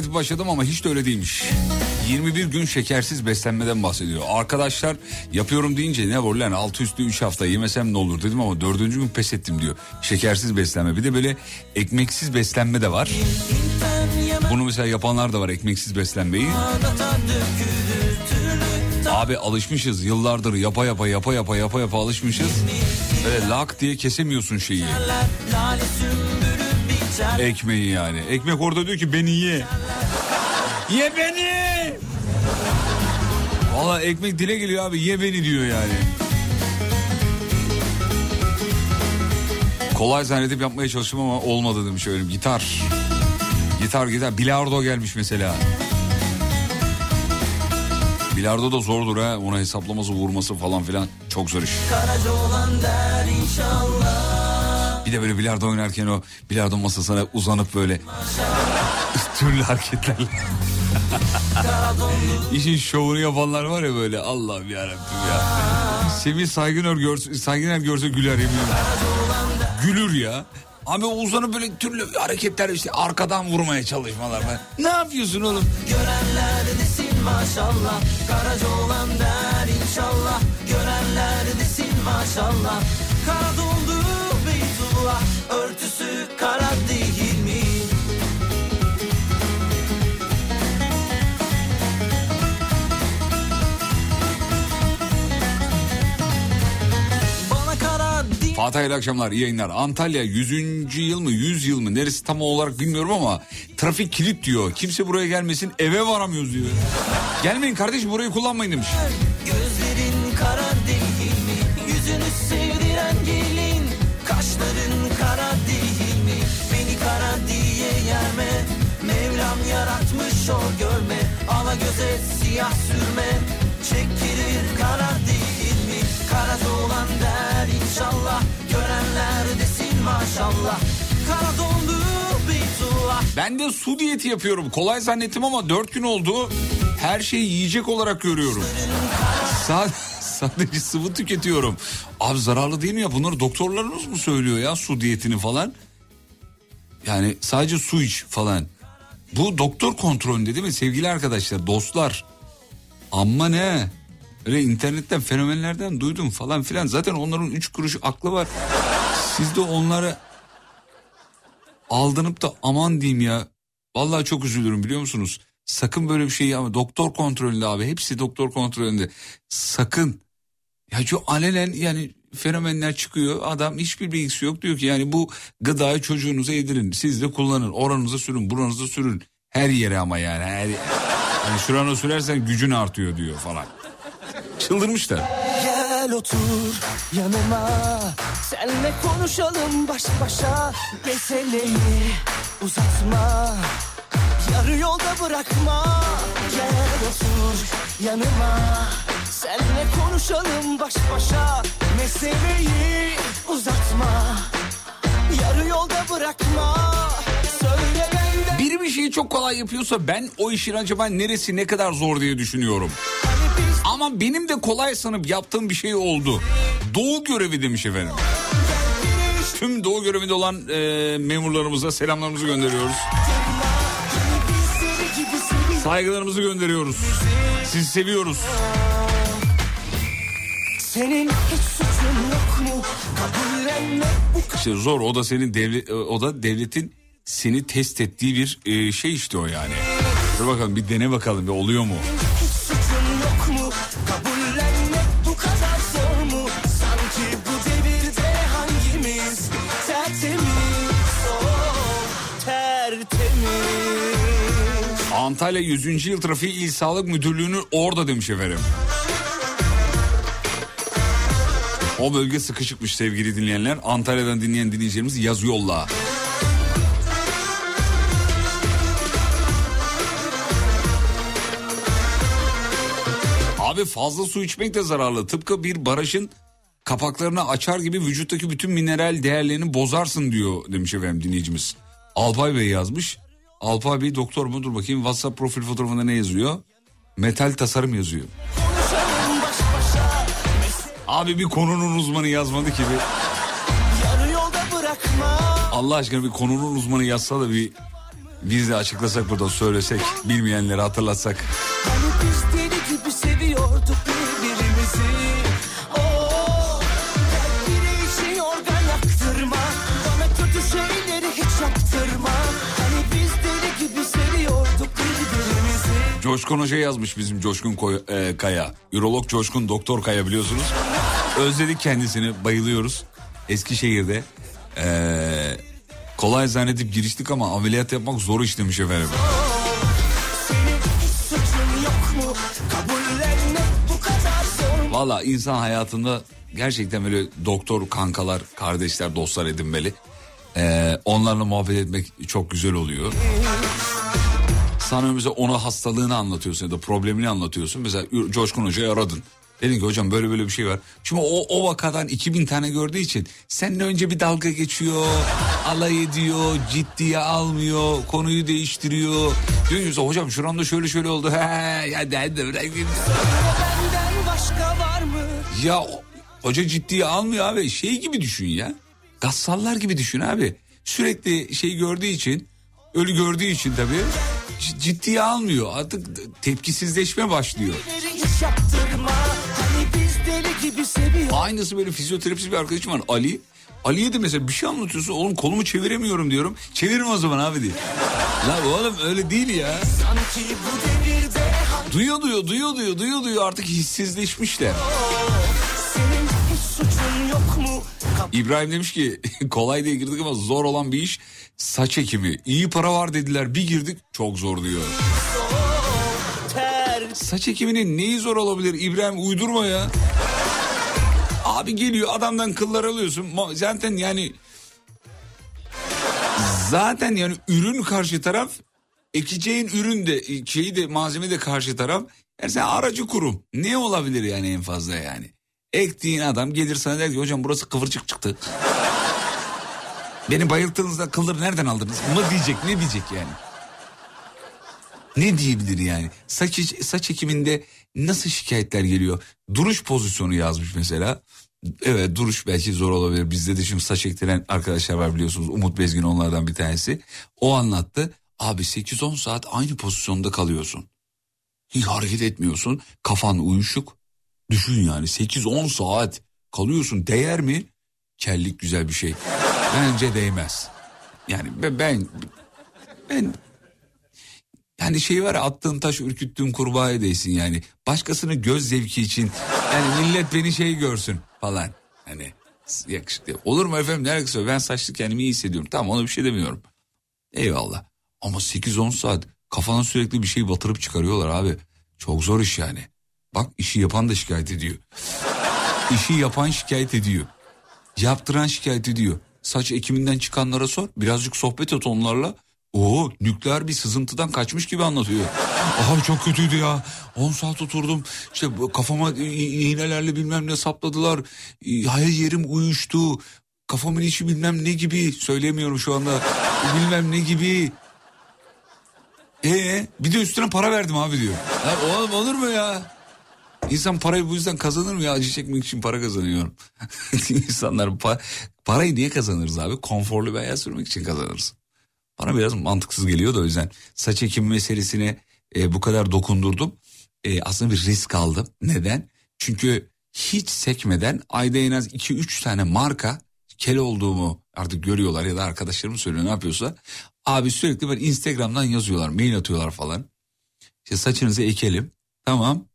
Zannedip başladım ama hiç de öyle değilmiş. 21 gün şekersiz beslenmeden bahsediyor. Arkadaşlar yapıyorum deyince ne var lan altı üstü 3 hafta yemesem ne olur dedim ama dördüncü gün pes ettim diyor. Şekersiz beslenme bir de böyle ekmeksiz beslenme de var. Bunu mesela yapanlar da var ekmeksiz beslenmeyi. Abi alışmışız yıllardır yapa yapa yapa yapa yapa yapa alışmışız. Böyle lak diye kesemiyorsun şeyi. Ekmeği yani. Ekmek orada diyor ki beni ye. ye beni. Valla ekmek dile geliyor abi ye beni diyor yani. Kolay zannedip yapmaya çalıştım ama olmadı demiş öyle gitar. Gitar gitar bilardo gelmiş mesela. Bilardo da zordur ha. Ona hesaplaması vurması falan filan çok zor iş. Karaca olan der inşallah Bir de böyle bilardo oynarken o bilardo masasına uzanıp böyle türlü hareketlerle. İşin şovunu yapanlar var ya böyle Allah'ım yarabbim ya. Semih Saygıner görse, Saygıner görse güler yemin. Gülür ya. Abi uzanıp böyle türlü hareketler işte arkadan vurmaya çalışmalar falan. Ne yapıyorsun oğlum? Görenler desin maşallah Karaca olan der inşallah Görenler desin maşallah Kara Beytullah Örtüsü kara değil mi? Fatih hayırlı akşamlar iyi yayınlar. Antalya 100. yıl mı 100 yıl mı neresi tam olarak bilmiyorum ama trafik kilit diyor. Kimse buraya gelmesin eve varamıyoruz diyor. Gelmeyin kardeşim burayı kullanmayın demiş. Gözlerin Mevlam yaratmış o görme Ala göze siyah sürme Çekilir kara değil mi? Kara olan der inşallah Görenler desin maşallah Kara dondu Ben de su diyeti yapıyorum. Kolay zannettim ama 4 gün oldu. Her şeyi yiyecek olarak görüyorum. Sa- Sadece sıvı tüketiyorum. Abi zararlı değil mi ya? Bunları doktorlarınız mı söylüyor ya su diyetini falan? Yani sadece su iç falan. Bu doktor kontrolünde değil mi sevgili arkadaşlar, dostlar? Amma ne? Öyle internetten fenomenlerden duydum falan filan. Zaten onların üç kuruş aklı var. Siz de onları aldanıp da aman diyeyim ya. Vallahi çok üzülürüm biliyor musunuz? Sakın böyle bir şey yapma. Doktor kontrolünde abi. Hepsi doktor kontrolünde. Sakın. Ya şu alenen yani fenomenler çıkıyor. Adam hiçbir bilgisi yok. Diyor ki yani bu gıdayı çocuğunuza yedirin. Siz de kullanın. Oranıza sürün. Buranıza sürün. Her yere ama yani. Her, yani şurana sürersen gücün artıyor diyor falan. Çıldırmışlar. Gel otur yanıma Senle konuşalım baş başa Meseleyi uzatma Yarı yolda bırakma Gel otur yanıma Senle konuşalım baş başa Meseleyi uzatma Yarı yolda bırakma Biri bir şeyi çok kolay yapıyorsa ben o işin acaba neresi ne kadar zor diye düşünüyorum. hani Ama benim de kolay sanıp yaptığım bir şey oldu. Doğu görevi demiş efendim. Tüm doğu görevinde olan e, memurlarımıza selamlarımızı gönderiyoruz. Saygılarımızı gönderiyoruz. Sizi seviyoruz. Senin hiç suçun yok mu? Bu İşte zor o da senin devlet o da devletin seni test ettiği bir e, şey işte o yani. Dur bakalım bir dene bakalım bir oluyor mu? hiç suçun yok mu? Kabullenmek bu kadar zor mu? Sanki bu devirde hangimiz tertemiz? Oh, tertemiz. Antalya 100. Yıl Trafiği İl Sağlık Müdürlüğü'nün orada demiş efendim. O bölge sıkışıkmış sevgili dinleyenler. Antalya'dan dinleyen dinleyicilerimiz yaz yolla. Abi fazla su içmek de zararlı. Tıpkı bir barajın kapaklarını açar gibi vücuttaki bütün mineral değerlerini bozarsın diyor demiş efendim dinleyicimiz. Alpay Bey yazmış. Alpay Bey doktor mu? Dur bakayım WhatsApp profil fotoğrafında ne yazıyor? Metal tasarım yazıyor. Abi bir konunun uzmanı yazmadı ki bir. Allah aşkına bir konunun uzmanı yazsa da bir biz de açıklasak burada söylesek bilmeyenleri hatırlatsak. Hani Coşkun Hoca yazmış bizim Coşkun Koy- e, Kaya. Ürolog Coşkun Doktor Kaya biliyorsunuz. Özledik kendisini bayılıyoruz. Eskişehir'de. Ee, kolay zannedip giriştik ama ameliyat yapmak zor iş demiş efendim. Valla insan hayatında gerçekten böyle doktor kankalar, kardeşler, dostlar edinmeli. Ee, onlarla muhabbet etmek çok güzel oluyor. Sana mesela ona hastalığını anlatıyorsun ya da problemini anlatıyorsun. Mesela Coşkun Hoca'yı aradın. Dedin ki hocam böyle böyle bir şey var. Şimdi o, o vakadan 2000 tane gördüğü için seninle önce bir dalga geçiyor, alay ediyor, ciddiye almıyor, konuyu değiştiriyor. Diyor ki hocam şuramda şöyle şöyle oldu. He ya de, de, bırak. Ya hoca ciddiye almıyor abi. Şey gibi düşün ya. Gassallar gibi düşün abi. Sürekli şey gördüğü için, ölü gördüğü için tabii ciddiye almıyor. Artık tepkisizleşme başlıyor. Aynısı böyle fizyoterapist bir arkadaşım var Ali. Ali'ye de mesela bir şey anlatıyorsun. Oğlum kolumu çeviremiyorum diyorum. Çevirin o zaman abi diye. La oğlum öyle değil ya. Duyuyor duyuyor duyuyor duyuyor duyuyor duyuyor artık hissizleşmişler. senin İbrahim demiş ki kolay diye girdik ama zor olan bir iş saç ekimi. İyi para var dediler bir girdik çok zor diyor. Saç ekiminin neyi zor olabilir İbrahim uydurma ya. Abi geliyor adamdan kıllar alıyorsun zaten yani zaten yani ürün karşı taraf ekeceğin ürün de şeyi de malzeme de karşı taraf yani sen aracı kurum ne olabilir yani en fazla yani. Ektiğin adam gelir sana der ki hocam burası kıvırcık çıktı. Beni bayılttığınızda kılları nereden aldınız mı diyecek ne diyecek yani. Ne diyebilir yani? Saç, saç ekiminde nasıl şikayetler geliyor? Duruş pozisyonu yazmış mesela. Evet duruş belki zor olabilir. Bizde de şimdi saç ektiren arkadaşlar var biliyorsunuz. Umut Bezgin onlardan bir tanesi. O anlattı. Abi 8-10 saat aynı pozisyonda kalıyorsun. Hiç hareket etmiyorsun. Kafan uyuşuk. Düşün yani 8-10 saat kalıyorsun. Değer mi? Kellik güzel bir şey. Bence değmez. Yani ben ben, yani şey var ya, attığın taş ürküttüğün kurbağaya değsin yani. Başkasını göz zevki için yani millet beni şey görsün falan. Hani yakışıklı. Olur mu efendim ne alakası var? Ben saçlı kendimi iyi hissediyorum. Tamam ona bir şey demiyorum. Eyvallah. Ama 8-10 saat kafana sürekli bir şey batırıp çıkarıyorlar abi. Çok zor iş yani. Bak işi yapan da şikayet ediyor. İşi yapan şikayet ediyor. Yaptıran şikayet ediyor. Saç ekiminden çıkanlara sor. Birazcık sohbet et onlarla. Oo nükleer bir sızıntıdan kaçmış gibi anlatıyor. Aha çok kötüydü ya. 10 saat oturdum. İşte kafama iğnelerle bilmem ne sapladılar. Her yerim uyuştu. Kafamın içi bilmem ne gibi. Söyleyemiyorum şu anda. Bilmem ne gibi. Ee, bir de üstüne para verdim abi diyor. Ya oğlum olur mu ya? İnsan parayı bu yüzden kazanır mı ya? Acı çekmek için para kazanıyorum. İnsanlar pa- parayı niye kazanırız abi? Konforlu bir hayat sürmek için kazanırız. Bana biraz mantıksız geliyor da o yüzden saç ekimi meselesine e, bu kadar dokundurdum. E, aslında bir risk aldım. Neden? Çünkü hiç sekmeden ayda en az 2-3 tane marka kel olduğumu artık görüyorlar ya da arkadaşlarım söylüyor ne yapıyorsa. Abi sürekli böyle Instagram'dan yazıyorlar, mail atıyorlar falan. İşte saçınızı ekelim. Tamam.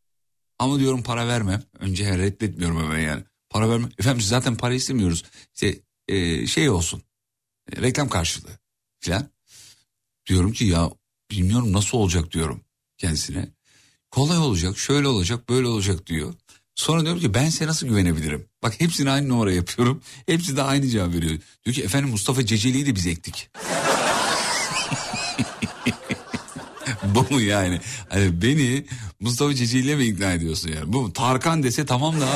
Ama diyorum para vermem. Önce reddetmiyorum hemen yani. Para vermem. Efendim biz zaten para istemiyoruz. İşte e, şey olsun. e, reklam karşılığı falan. Diyorum ki ya bilmiyorum nasıl olacak diyorum kendisine. Kolay olacak, şöyle olacak, böyle olacak diyor. Sonra diyorum ki ben size nasıl güvenebilirim? Bak hepsini aynı numara yapıyorum. Hepsi de aynı cevap veriyor. Diyor ki efendim Mustafa Ceceli'yi de biz ektik. Bu mu yani? Hani beni Mustafa Ceceli ile mi ikna ediyorsun yani? Bu? Tarkan dese tamam da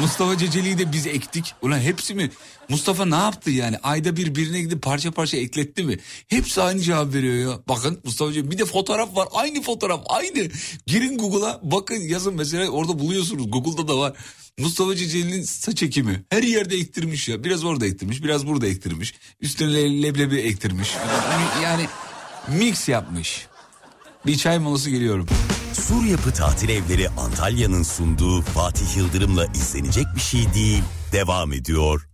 Mustafa Ceceli'yi de biz ektik. Ulan hepsi mi? Mustafa ne yaptı yani? Ayda bir birine gidip parça parça ekletti mi? Hepsi aynı cevap veriyor ya. Bakın Mustafa Ceceli bir de fotoğraf var. Aynı fotoğraf aynı. Girin Google'a bakın yazın mesela orada buluyorsunuz. Google'da da var. Mustafa Ceceli'nin saç ekimi. Her yerde ektirmiş ya. Biraz orada ektirmiş, biraz burada ektirmiş. Üstüne le- leblebi ektirmiş. Yani mix yapmış. Bir çay molası geliyorum. Sur Yapı Tatil Evleri Antalya'nın sunduğu Fatih Yıldırım'la izlenecek bir şey değil. Devam ediyor.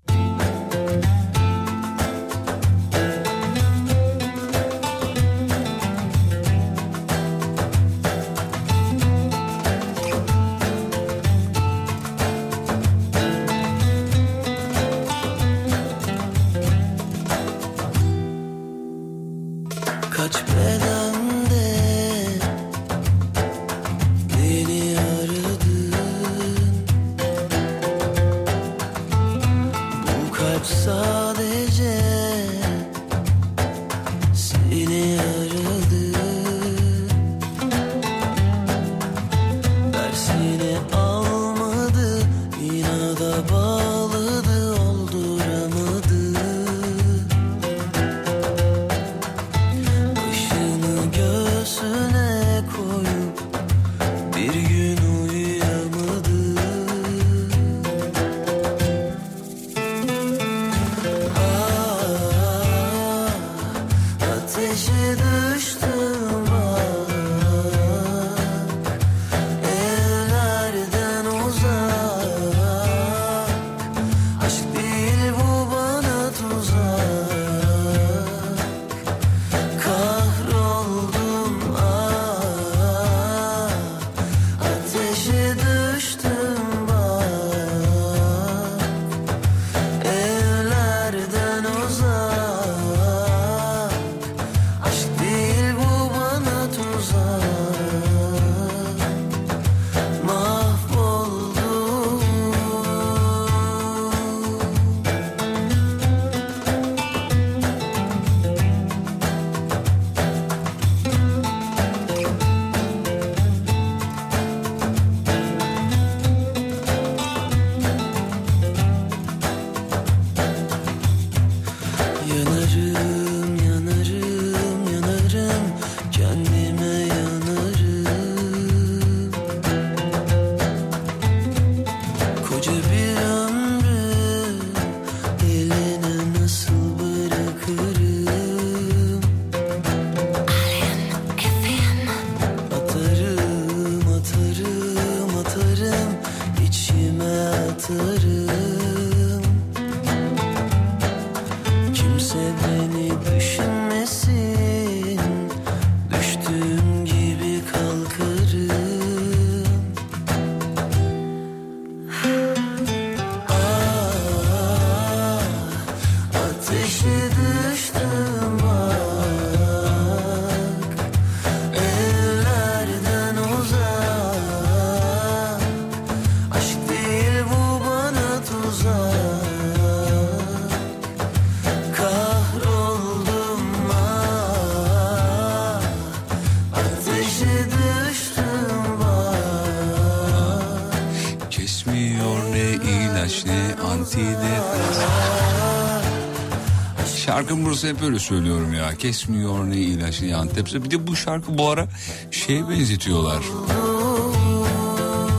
Burası hep öyle söylüyorum ya. Kesmiyor ne ilaç ne antepse. Bir de bu şarkı bu ara şeye benzetiyorlar.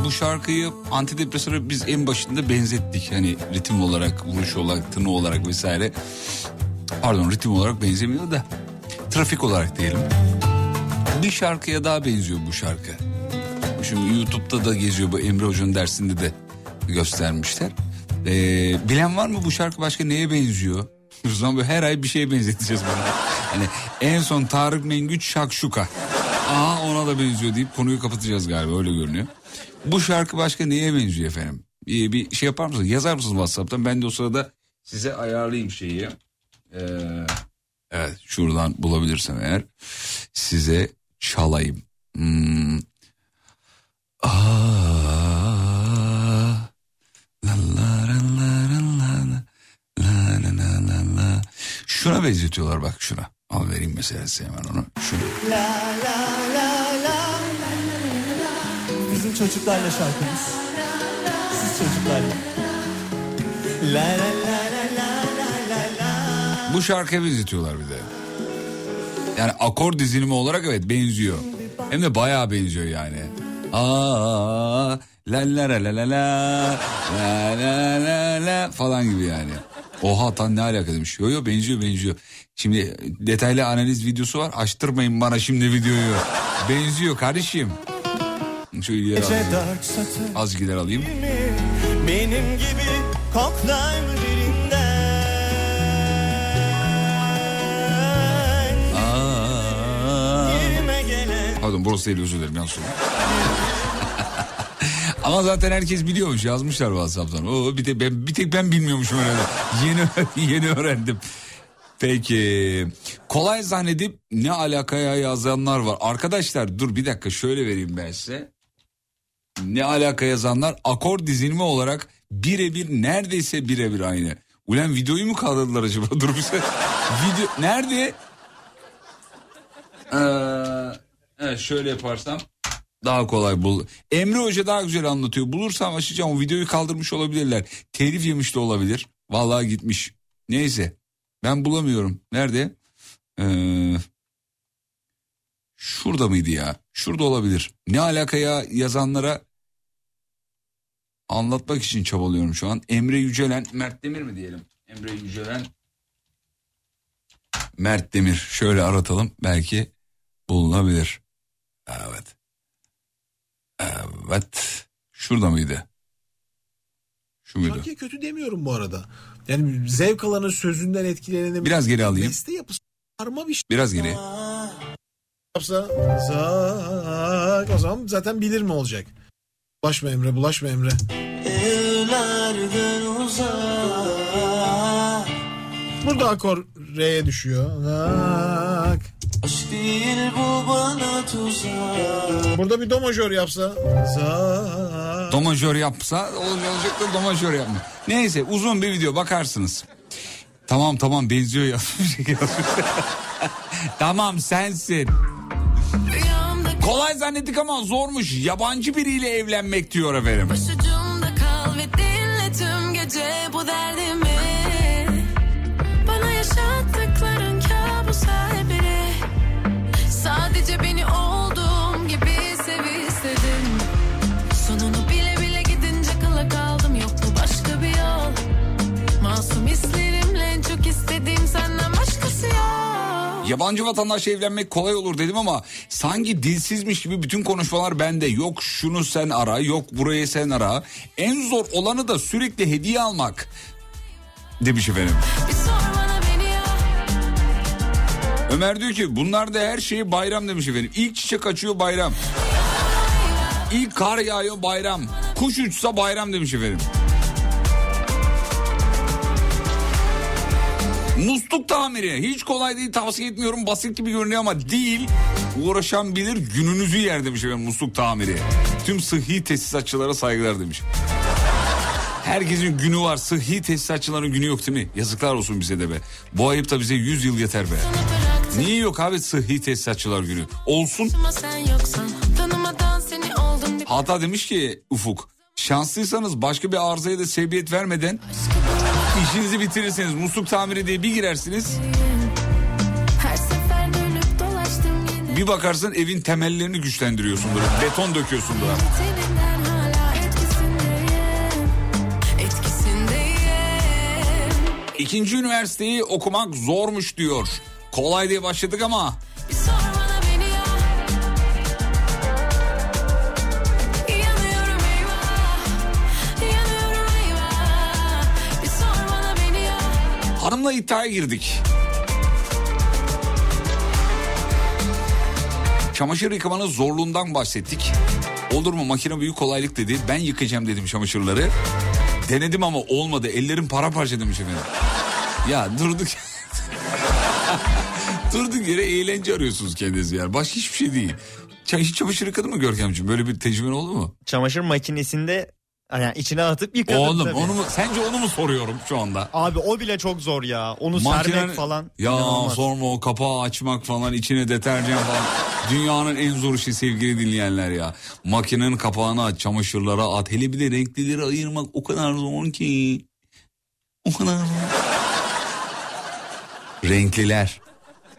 Bu şarkıyı antidepresana biz en başında benzettik. Hani ritim olarak, vuruş olarak, tını olarak vesaire. Pardon ritim olarak benzemiyor da trafik olarak diyelim. Bir şarkıya daha benziyor bu şarkı. Şimdi YouTube'da da geziyor bu Emre Hoca'nın dersinde de göstermişler. Ee, bilen var mı bu şarkı başka neye benziyor? Zaman böyle her ay bir şeye benzeteceğiz bunu. Hani en son Tarık Mengüç Şakşuka. Aa ona da benziyor deyip konuyu kapatacağız galiba öyle görünüyor. Bu şarkı başka neye benziyor efendim? Bir, bir şey yapar mısınız? Yazar mısınız WhatsApp'tan? Ben de o sırada size ayarlayayım şeyi. Ee, evet şuradan bulabilirsem eğer size çalayım. Hmm. Aa, Şuna benzetiyorlar bak şuna. Al vereyim mesela size hemen onu. Şunu. Bizim çocuklarla şarkımız. Siz çocuklarla. La la la la la la la la. Bu şarkıya benzetiyorlar bir de. Yani akor dizilimi olarak evet benziyor. Hem de bayağı benziyor yani. Aa, la la la la la la la la la la falan gibi yani. Oha tan ne alaka demiş. Yo yo benziyor benziyor. Şimdi detaylı analiz videosu var. Açtırmayın bana şimdi videoyu. Benziyor kardeşim. Şöyle Gece alayım. Az gider alayım. benim gibi koklar Pardon burası değil özür dilerim yanlış. Ama zaten herkes biliyormuş yazmışlar WhatsApp'tan. Oo, bir tek ben bir tek ben bilmiyormuşum herhalde. Yeni yeni öğrendim. Peki kolay zannedip ne alakaya yazanlar var. Arkadaşlar dur bir dakika şöyle vereyim ben size. Ne alaka yazanlar akor dizilimi olarak birebir neredeyse birebir aynı. Ulan videoyu mu kaldırdılar acaba? Dur bir se- Video nerede? Ee, evet şöyle yaparsam daha kolay bul. Emre Hoca daha güzel anlatıyor. Bulursam açacağım o videoyu kaldırmış olabilirler. Telif yemiş de olabilir. Vallahi gitmiş. Neyse ben bulamıyorum. Nerede? Ee, şurada mıydı ya? Şurada olabilir. Ne alakaya yazanlara anlatmak için çabalıyorum şu an. Emre Yücelen, Mert Demir mi diyelim? Emre Yücelen, Mert Demir. Şöyle aratalım belki bulunabilir. Evet. Evet. Şurada mıydı? Şu muydu? Şarkıya kötü demiyorum bu arada. Yani zevk alanı sözünden etkilenebilir. Biraz geri alayım. Beste yapısı karma bir şey Biraz geri. yapsa zak o zaman zaten bilir mi olacak? Bulaşma Emre bulaşma Emre. Evlerden uzak Burada akor R'ye düşüyor. Zak. Aşk değil bu bana tuzak Burada bir do majör yapsa. Zak. Do majör yapsa olacak da do majör yapma. Neyse uzun bir video bakarsınız. Tamam tamam benziyor yazmış. tamam sensin. Kolay zannettik ama zormuş. Yabancı biriyle evlenmek diyor efendim. Yabancı vatandaşla evlenmek kolay olur dedim ama sanki dilsizmiş gibi bütün konuşmalar bende. Yok şunu sen ara, yok burayı sen ara. En zor olanı da sürekli hediye almak demiş efendim. Ömer diyor ki bunlar da her şeyi bayram demiş efendim. İlk çiçek açıyor bayram. İlk kar yağıyor bayram. Kuş uçsa bayram demiş efendim. Musluk tamiri hiç kolay değil tavsiye etmiyorum basit gibi görünüyor ama değil. Uğraşan bilir gününüzü yer demiş efendim musluk tamiri. Tüm sıhhi tesisatçılara saygılar demiş. Herkesin günü var sıhhi tesisatçıların günü yok değil mi? Yazıklar olsun bize de be. Bu ayıp da bize 100 yıl yeter be. Niye yok abi sıhhi tesisatçılar günü? Olsun. Hata demiş ki Ufuk. Şanslıysanız başka bir arızaya da sebebiyet vermeden işinizi bitirirsiniz. Musluk tamiri diye bir girersiniz. Bir bakarsın evin temellerini güçlendiriyorsun böyle. Beton döküyorsun. Etkisindeyim. İkinci üniversiteyi okumak zormuş diyor. Kolay diye başladık ama hanımla iddiaya girdik. Çamaşır yıkamanın zorluğundan bahsettik. Olur mu makine büyük kolaylık dedi. Ben yıkayacağım dedim çamaşırları. Denedim ama olmadı. Ellerim paramparça demiş efendim. Ya durduk. durduk yere eğlence arıyorsunuz kendiniz yani. Başka hiçbir şey değil. Hiç çamaşır yıkadın mı Görkemciğim? Böyle bir tecrüben oldu mu? Çamaşır makinesinde yani içine atıp yıkadım Oğlum tabii. onu mu, sence onu mu soruyorum şu anda? Abi o bile çok zor ya. Onu Makinenin- sermek falan. Ya inanılmaz. sorma o kapağı açmak falan içine deterjan falan. Dünyanın en zor işi sevgili dinleyenler ya. Makinenin kapağını aç çamaşırlara at. Hele bir de renklileri ayırmak o kadar zor ki. O kadar zor. Renkliler.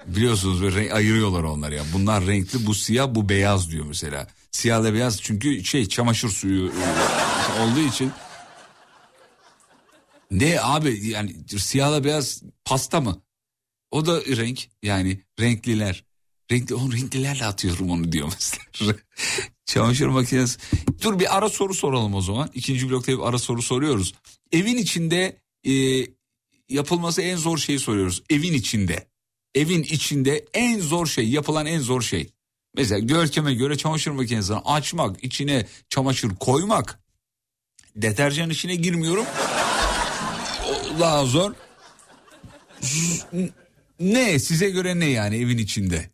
Biliyorsunuz böyle renk- ayırıyorlar onları ya. Bunlar renkli bu siyah bu beyaz diyor mesela. Siyahla beyaz çünkü şey çamaşır suyu olduğu için ne abi yani siyahla beyaz pasta mı? O da renk yani renkliler. Renkli, o renklilerle atıyorum onu diyor mesela. Çamaşır makinesi. Dur bir ara soru soralım o zaman. İkinci blokta bir ara soru soruyoruz. Evin içinde e, yapılması en zor şeyi soruyoruz. Evin içinde. Evin içinde en zor şey yapılan en zor şey. Mesela Görkem'e göre çamaşır makinesini açmak, içine çamaşır koymak. Deterjan işine girmiyorum. Daha zor. Ne size göre ne yani evin içinde?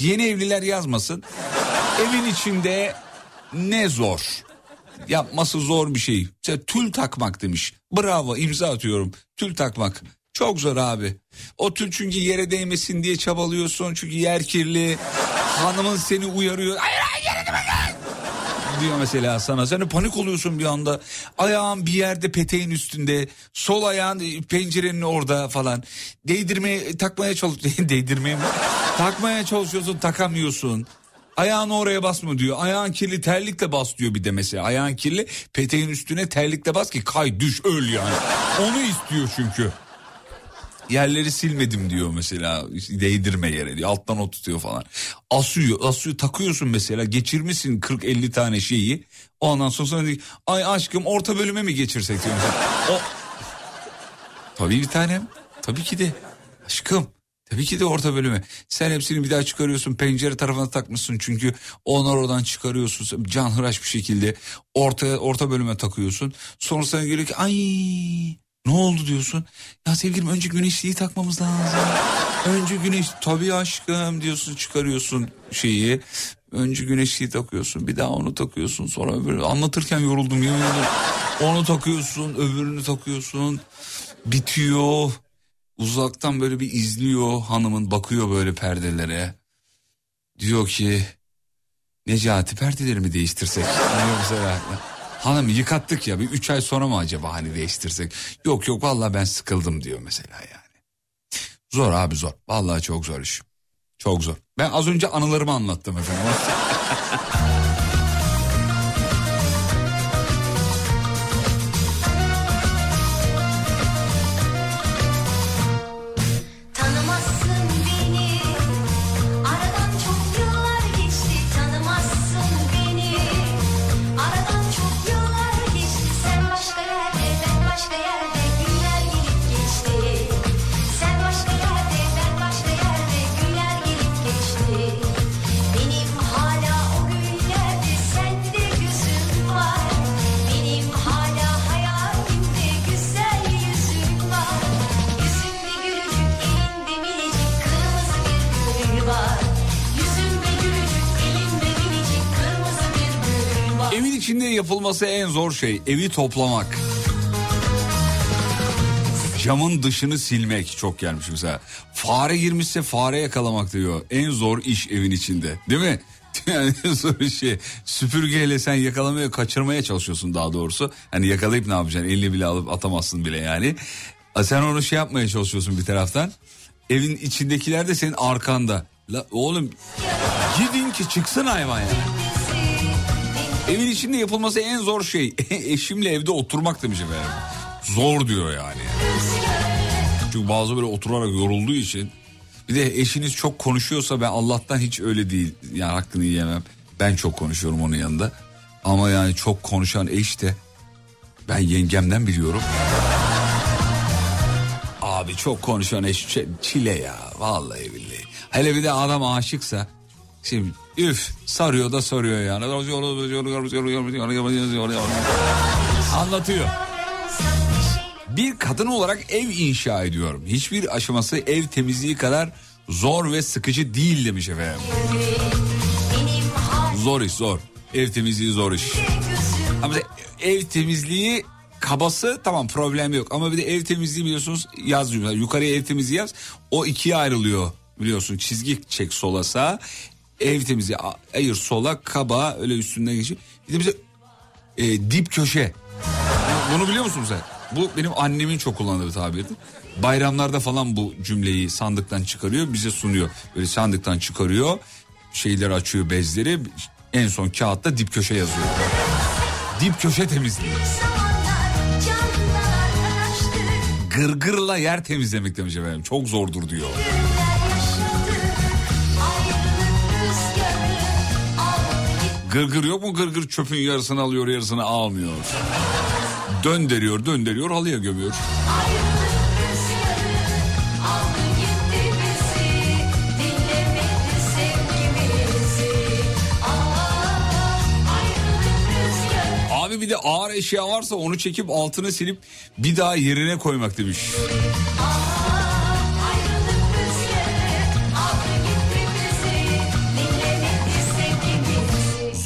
Yeni evliler yazmasın. Evin içinde ne zor? Yapması zor bir şey. Mesela tül takmak demiş. Bravo imza atıyorum. Tül takmak. Çok zor abi. O tül çünkü yere değmesin diye çabalıyorsun. Çünkü yer kirli. Hanımın seni uyarıyor. Hayır hayır yere değme gel." diyor mesela sana. Sen de panik oluyorsun bir anda. Ayağın bir yerde peteğin üstünde. Sol ayağın e, pencerenin orada falan. Değdirmeye takmaya çalış değdirmeye mi? takmaya çalışıyorsun takamıyorsun. Ayağını oraya basma diyor. Ayağın kirli terlikle bas diyor bir de mesela. Ayağın kirli peteğin üstüne terlikle bas ki kay düş öl yani. Onu istiyor çünkü. Yerleri silmedim diyor mesela. Değdirme yere diyor. Alttan o tutuyor falan. Asıyor. Asıyor takıyorsun mesela. Geçirmişsin 40-50 tane şeyi. Ondan sonra sana diyor, ay aşkım orta bölüme mi geçirsek diyor. O... Tabii bir tanem. Tabii ki de. Aşkım. Tabii ki de orta bölüme. Sen hepsini bir daha çıkarıyorsun. Pencere tarafına takmışsın çünkü onlar oradan çıkarıyorsun. Canhıraş bir şekilde orta orta bölüme takıyorsun. Sonra sana geliyor ki ay ne oldu diyorsun. Ya sevgilim önce güneşliği takmamız lazım. Önce güneş tabii aşkım diyorsun çıkarıyorsun şeyi. Önce güneşliği takıyorsun bir daha onu takıyorsun sonra öbürü. Anlatırken yoruldum yemin. Onu takıyorsun öbürünü takıyorsun. Bitiyor. Uzaktan böyle bir izliyor hanımın bakıyor böyle perdelere. Diyor ki Necati perdelerimi değiştirsek. Diyor. Hanım yıkattık ya bir üç ay sonra mı acaba hani değiştirsek? Yok yok vallahi ben sıkıldım diyor mesela yani. Zor abi zor. Vallahi çok zor iş. Çok zor. Ben az önce anılarımı anlattım efendim. Yapılması en zor şey evi toplamak. Camın dışını silmek çok gelmiş mesela. Fare girmişse fare yakalamak diyor. En zor iş evin içinde değil mi? Yani sonra şey süpürgeyle sen yakalamaya kaçırmaya çalışıyorsun daha doğrusu. Hani yakalayıp ne yapacaksın elini bile alıp atamazsın bile yani. Sen onu şey yapmaya çalışıyorsun bir taraftan. Evin içindekiler de senin arkanda. La, oğlum gidin ki çıksın hayvan ya. Evin içinde yapılması en zor şey. Eşimle evde oturmak demiş efendim. Zor diyor yani. Çünkü bazı böyle oturarak yorulduğu için. Bir de eşiniz çok konuşuyorsa ben Allah'tan hiç öyle değil. Yani hakkını yiyemem. Ben çok konuşuyorum onun yanında. Ama yani çok konuşan eş de ben yengemden biliyorum. Abi çok konuşan eş çile ya vallahi billahi. Hele bir de adam aşıksa şimdi üf sarıyor da sarıyor yani. Anlatıyor. Bir kadın olarak ev inşa ediyorum. Hiçbir aşaması ev temizliği kadar zor ve sıkıcı değil demiş efendim. Zor iş zor. Ev temizliği zor iş. Ama ev temizliği kabası tamam problem yok. Ama bir de ev temizliği biliyorsunuz yaz. Yukarıya ev temizliği yaz. O ikiye ayrılıyor biliyorsun. Çizgi çek sola sağa. Ev temizliği ayır sola kaba öyle üstünden geçiyor. Bir de bize e, dip köşe. Bunu biliyor musun sen? Bu benim annemin çok kullandığı bir tabirdi. Bayramlarda falan bu cümleyi sandıktan çıkarıyor bize sunuyor. Böyle sandıktan çıkarıyor şeyleri açıyor bezleri en son kağıtta dip köşe yazıyor. Dip köşe temizliği. Gırgırla yer temizlemek demiş efendim. Çok zordur diyor. Gırgır yok mu gırgır çöpün yarısını alıyor yarısını almıyor. Döndürüyor döndürüyor halıya gömüyor. Abi bir de ağır eşya varsa onu çekip altını silip bir daha yerine koymak demiş.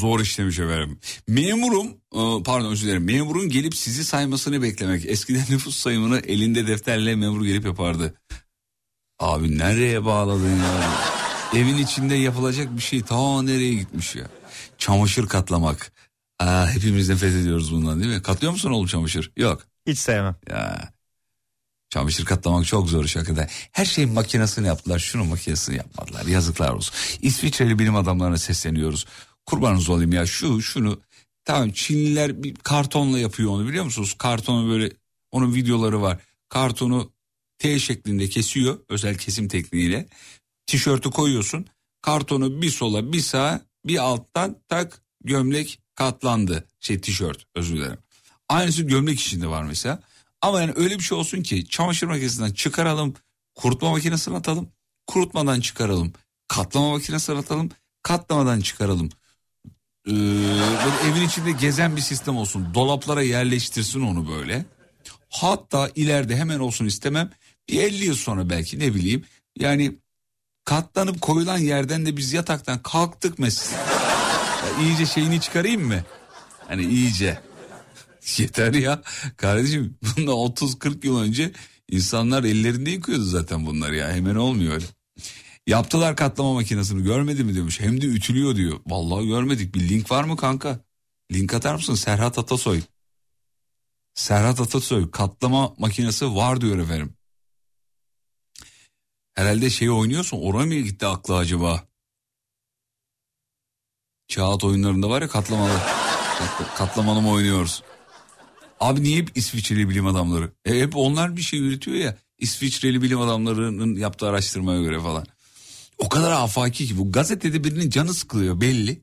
Zor iş demiş efendim. Memurum e, pardon özür dilerim. Memurun gelip sizi saymasını beklemek. Eskiden nüfus sayımını elinde defterle memur gelip yapardı. Abi nereye bağladın ya? Evin içinde yapılacak bir şey ta nereye gitmiş ya? Çamaşır katlamak. Aa, hepimiz nefret ediyoruz bundan değil mi? Katlıyor musun oğlum çamaşır? Yok. Hiç sevmem. Ya. Çamaşır katlamak çok zor iş hakikaten. Her şeyin makinesini yaptılar. Şunun makinesini yapmadılar. Yazıklar olsun. İsviçreli bilim adamlarına sesleniyoruz. Kurbanınız olayım ya şu şunu. Tamam Çinliler bir kartonla yapıyor onu biliyor musunuz? Kartonu böyle onun videoları var. Kartonu T şeklinde kesiyor özel kesim tekniğiyle. Tişörtü koyuyorsun. Kartonu bir sola bir sağa bir alttan tak gömlek katlandı. Şey tişört özür dilerim. Aynısı gömlek içinde var mesela. Ama yani öyle bir şey olsun ki çamaşır makinesinden çıkaralım. Kurutma makinesine atalım. Kurutmadan çıkaralım. Katlama makinesine atalım. Katlamadan çıkaralım. Ee, böyle evin içinde gezen bir sistem olsun. Dolaplara yerleştirsin onu böyle. Hatta ileride hemen olsun istemem. Bir 50 yıl sonra belki ne bileyim. Yani katlanıp koyulan yerden de biz yataktan kalktık mesela. Ya iyice şeyini çıkarayım mı? Hani iyice. Yeter ya. Kardeşim bundan 30-40 yıl önce insanlar ellerinde yıkıyordu zaten bunlar ya. Hemen olmuyor öyle. Yaptılar katlama makinesini görmedi mi demiş. Hem de ütülüyor diyor. Vallahi görmedik. Bir link var mı kanka? Link atar mısın? Serhat Atasoy. Serhat Atasoy katlama makinesi var diyor efendim. Herhalde şey oynuyorsun oraya mı gitti aklı acaba? Kağıt oyunlarında var ya katlamalı. Kat- katlamalı mı oynuyoruz? Abi niye hep İsviçreli bilim adamları? E, hep onlar bir şey üretiyor ya. İsviçreli bilim adamlarının yaptığı araştırmaya göre falan. O kadar afaki ki bu gazetede birinin canı sıkılıyor belli.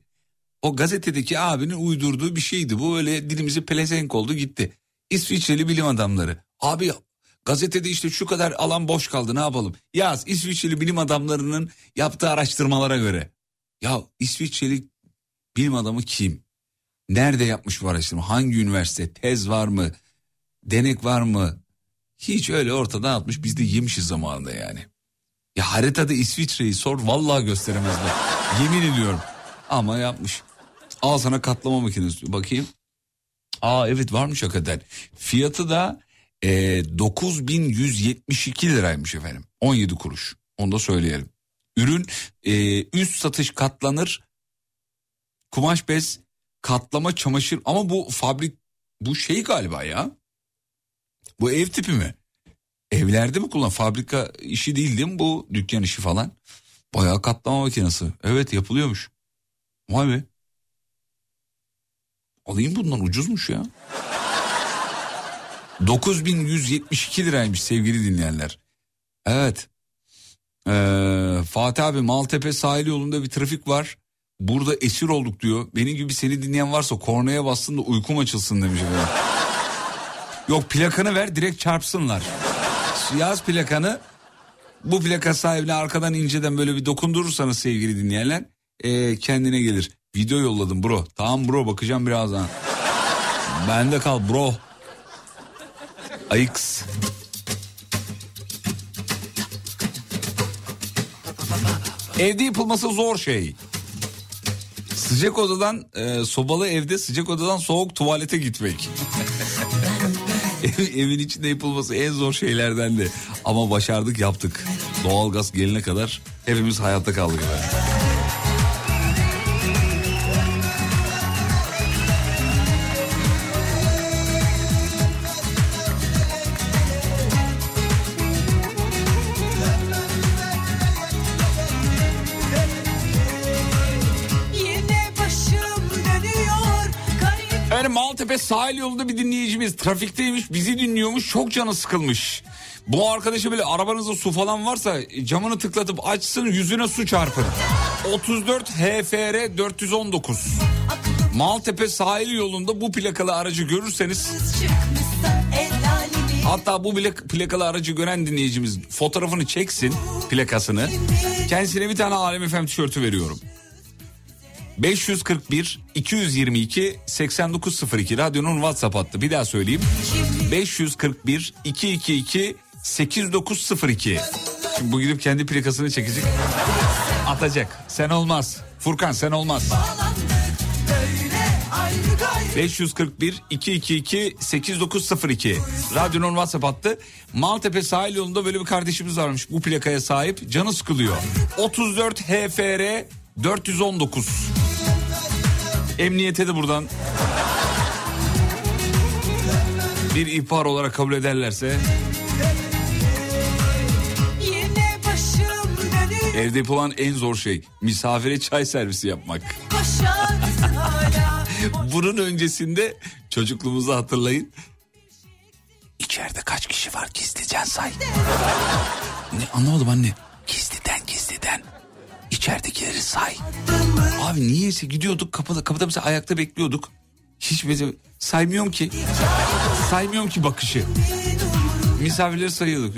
O gazetedeki abinin uydurduğu bir şeydi. Bu öyle dilimizi pelesenk oldu gitti. İsviçreli bilim adamları. Abi gazetede işte şu kadar alan boş kaldı ne yapalım? Yaz İsviçreli bilim adamlarının yaptığı araştırmalara göre. Ya İsviçreli bilim adamı kim? Nerede yapmış bu araştırma? Hangi üniversite? Tez var mı? Denek var mı? Hiç öyle ortadan atmış biz de yemişiz zamanında yani. Ya haritada İsviçre'yi sor vallahi gösteremezler. Yemin ediyorum. Ama yapmış. Al sana katlama makinesi. Bakayım. Aa evet varmış hakikaten. Fiyatı da e, 9172 liraymış efendim. 17 kuruş. Onu da söyleyelim. Ürün e, üst satış katlanır kumaş bez, katlama çamaşır ama bu fabrik bu şey galiba ya. Bu ev tipi mi? Evlerde mi kullan? Fabrika işi değil değil mi bu dükkan işi falan? Bayağı katlama makinesi. Evet yapılıyormuş. Vay be. Alayım bundan ucuzmuş ya. 9172 liraymış sevgili dinleyenler. Evet. Ee, Fatih abi Maltepe sahil yolunda bir trafik var. Burada esir olduk diyor. Benim gibi seni dinleyen varsa kornaya bassın da uykum açılsın demiş. Yok plakanı ver direkt çarpsınlar. Yaz plakanı. Bu plaka sahibine arkadan inceden böyle bir dokundurursanız sevgili dinleyenler ee, kendine gelir. Video yolladım bro. Tamam bro bakacağım birazdan. Bende kal bro. Ayıks. Evde yapılması zor şey. Sıcak odadan e, sobalı evde sıcak odadan soğuk tuvalete gitmek. Ev- Evin içinde yapılması en zor şeylerden de. Ama başardık yaptık. Doğalgaz gelene kadar hepimiz hayatta kaldık. efendim. Sahil yolunda bir dinleyicimiz trafikteymiş bizi dinliyormuş çok canı sıkılmış. Bu arkadaşa böyle arabanızda su falan varsa camını tıklatıp açsın yüzüne su çarpın. 34 HFR 419. Maltepe sahil yolunda bu plakalı aracı görürseniz hatta bu plak- plakalı aracı gören dinleyicimiz fotoğrafını çeksin plakasını. Kendisine bir tane Alem FM tişörtü veriyorum. 541 222 8902 radyonun WhatsApp hattı. Bir daha söyleyeyim. 541 222 8902. Şimdi bu gidip kendi plakasını çekecek. Atacak. Sen olmaz. Furkan sen olmaz. ayrı gayrı 541 222 8902 radyonun WhatsApp hattı. Maltepe sahil yolunda böyle bir kardeşimiz varmış bu plakaya sahip canı sıkılıyor. 34 HFR 419 Emniyete de buradan bir ihbar olarak kabul ederlerse evde yapılan en zor şey misafire çay servisi yapmak. Bunun öncesinde çocukluğumuzu hatırlayın. İçeride kaç kişi var gizlicen say. Ne anlamadım anne. Gizliden gizliden. İçeridekileri say. Abi niyeyse gidiyorduk kapıda kapıda mesela ayakta bekliyorduk. Hiç böyle saymıyorum ki. Saymıyorum ki bakışı. Misafirleri sayıyorduk.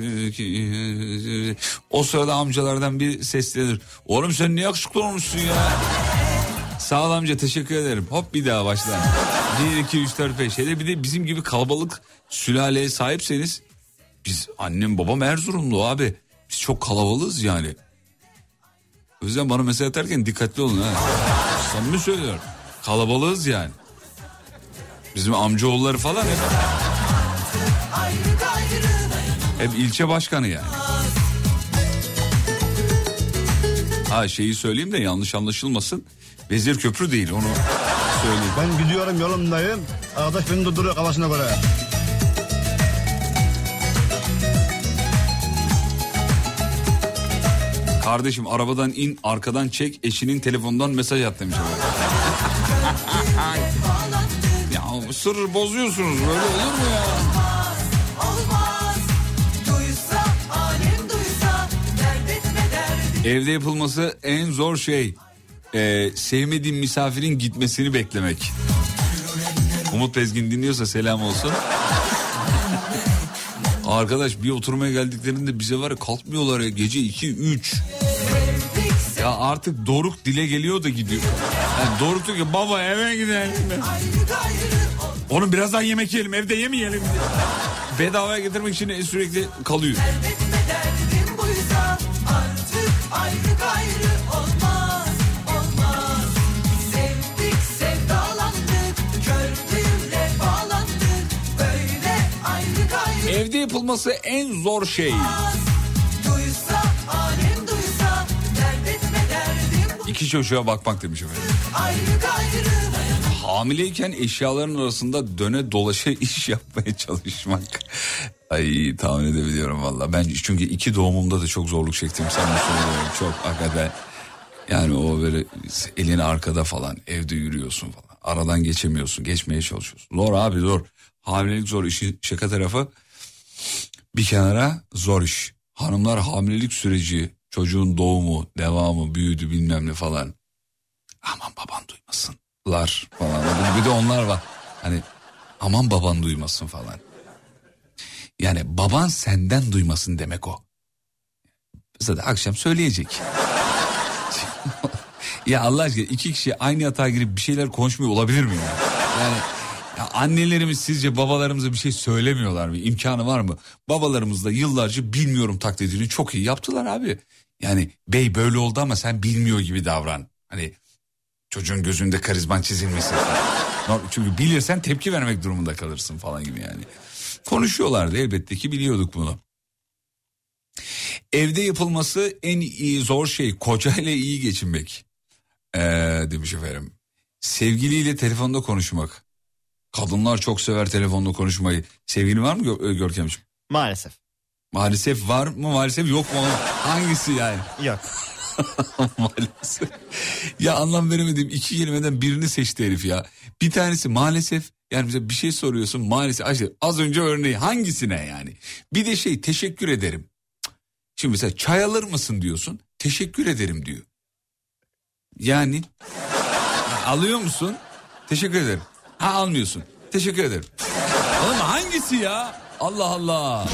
O sırada amcalardan bir seslenir. Oğlum sen ne yakışıklı olmuşsun ya. Sağ ol amca teşekkür ederim. Hop bir daha başla. 1, 2, 3, 4, 5. Hele bir de bizim gibi kalabalık sülaleye sahipseniz biz annem babam Erzurumlu abi. Biz çok kalabalığız yani. O yüzden bana mesaj atarken dikkatli olun ha. Samimi söylüyorum. Kalabalığız yani. Bizim amcaoğulları falan hep, hep ilçe başkanı yani. Ha şeyi söyleyeyim de yanlış anlaşılmasın. Vezir Köprü değil onu söyleyeyim. Ben gidiyorum yolumdayım. Arkadaş beni durduruyor kafasına göre. Kardeşim arabadan in arkadan çek eşinin telefonundan mesaj at demiş. ya sır bozuyorsunuz böyle olur mu ya? Evde yapılması en zor şey. Ee, sevmediğin misafirin gitmesini beklemek. Umut Bezgin dinliyorsa selam olsun. Arkadaş bir oturmaya geldiklerinde bize var ya kalkmıyorlar ya gece 2 3. Ya artık Doruk dile geliyor da gidiyor. Yani Doruk diyor ki baba eve gidelim. Onu birazdan yemek yiyelim evde yemeyelim. Bedavaya getirmek için sürekli kalıyor. Yapılması en zor şey. Duysa duysa etme İki çocuğa bakmak demiş efendim. Hamileyken eşyaların arasında döne dolaşa iş yapmaya çalışmak. Ay tahmin edebiliyorum valla. Ben çünkü iki doğumumda da çok zorluk çektim. Sana söylüyorum çok hakikaten. Yani o böyle elini arkada falan evde yürüyorsun falan. Aradan geçemiyorsun geçmeye çalışıyorsun. Zor abi zor. Hamilelik zor işin şaka tarafı. Bir kenara zor iş. Hanımlar hamilelik süreci çocuğun doğumu devamı büyüdü bilmem ne falan. Aman baban duymasınlar falan. Bir de onlar var. Hani aman baban duymasın falan. Yani baban senden duymasın demek o. Zaten akşam söyleyecek. ya Allah aşkına iki kişi aynı yatağa girip bir şeyler konuşmuyor olabilir mi ya? Yani ya annelerimiz sizce babalarımıza bir şey söylemiyorlar mı? İmkanı var mı? Babalarımız da yıllarca bilmiyorum taklidini çok iyi yaptılar abi. Yani bey böyle oldu ama sen bilmiyor gibi davran. Hani çocuğun gözünde karizman çizilmesin. Çünkü bilirsen tepki vermek durumunda kalırsın falan gibi yani. Konuşuyorlardı elbette ki biliyorduk bunu. Evde yapılması en iyi zor şey kocayla iyi geçinmek. Ee, demiş efendim. Sevgiliyle telefonda konuşmak. Kadınlar çok sever telefonda konuşmayı. Sevgili var mı Gö- Görkemciğim? Maalesef. Maalesef var mı maalesef yok mu? Hangisi yani? Yok. maalesef. Ya anlam veremediğim iki kelimeden birini seçti herif ya. Bir tanesi maalesef yani bize bir şey soruyorsun maalesef. Ay, Az önce örneği hangisine yani? Bir de şey teşekkür ederim. Şimdi mesela çay alır mısın diyorsun. Teşekkür ederim diyor. Yani alıyor musun? Teşekkür ederim. Ha almıyorsun. Teşekkür ederim. Oğlum hangisi ya? Allah Allah.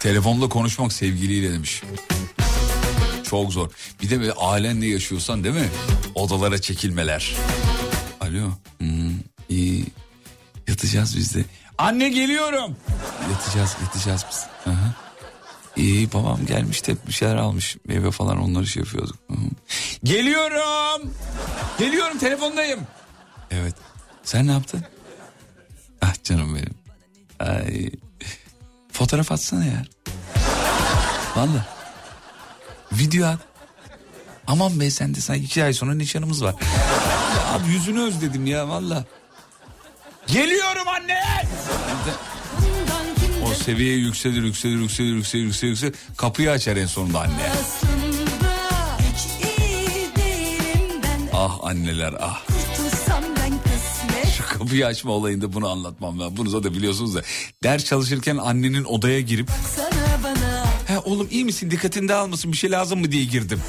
Telefonda konuşmak sevgiliyle demiş. Çok zor. Bir de böyle ailenle yaşıyorsan değil mi? Odalara çekilmeler. Alo. Hmm, iyi. Yatacağız biz de. Anne geliyorum. Yatacağız yatacağız biz. Aha. İyi babam gelmiş de bir şeyler almış. Meyve falan onları şey yapıyorduk. Geliyorum. Geliyorum telefondayım. Evet. Sen ne yaptın? Ah canım benim. Ay. Fotoğraf atsana ya. Valla. Video at. Aman be sen de sanki iki ay sonra nişanımız var. Ya abi yüzünü özledim ya valla. Geliyorum anne. O seviye yükselir yükselir yükselir yükselir yükselir yükselir. Kapıyı açar en sonunda anne. Ah anneler ah. Şu kapıyı açma olayında bunu anlatmam ben. Bunu zaten biliyorsunuz da. Ders çalışırken annenin odaya girip He oğlum iyi misin dikkatini dağılmasın bir şey lazım mı diye girdim.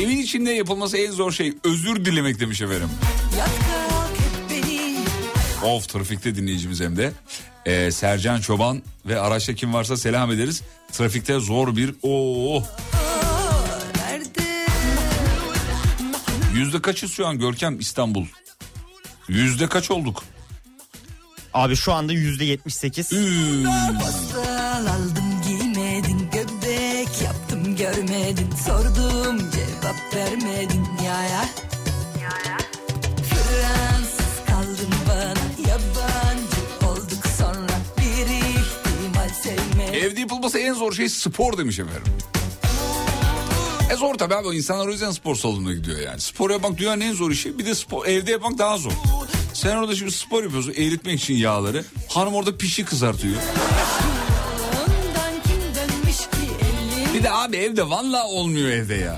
Evin içinde yapılması en zor şey özür dilemek demiş efendim. Of trafikte dinleyicimiz hem de. Ee, Sercan Çoban ve araçta kim varsa selam ederiz. Trafikte zor bir o Yüzde kaçız şu an Görkem İstanbul? Yüzde kaç olduk? Abi şu anda yüzde yetmiş sekiz. aldım giymedin göbek yaptım görmedin sordum cevap vermedin ya ya. Fransız kaldın bana yabancı olduk sonra bir ihtimal sevmek. Evde yapılması en zor şey spor demiş efendim. E zor tabii abi insanlar o yüzden spor salonuna gidiyor yani. Spor yapmak dünyanın en zor işi bir de spor, evde yapmak daha zor. Sen orada şimdi spor yapıyorsun eritmek için yağları. Hanım orada pişi kızartıyor. Bir de abi evde vallahi olmuyor evde ya.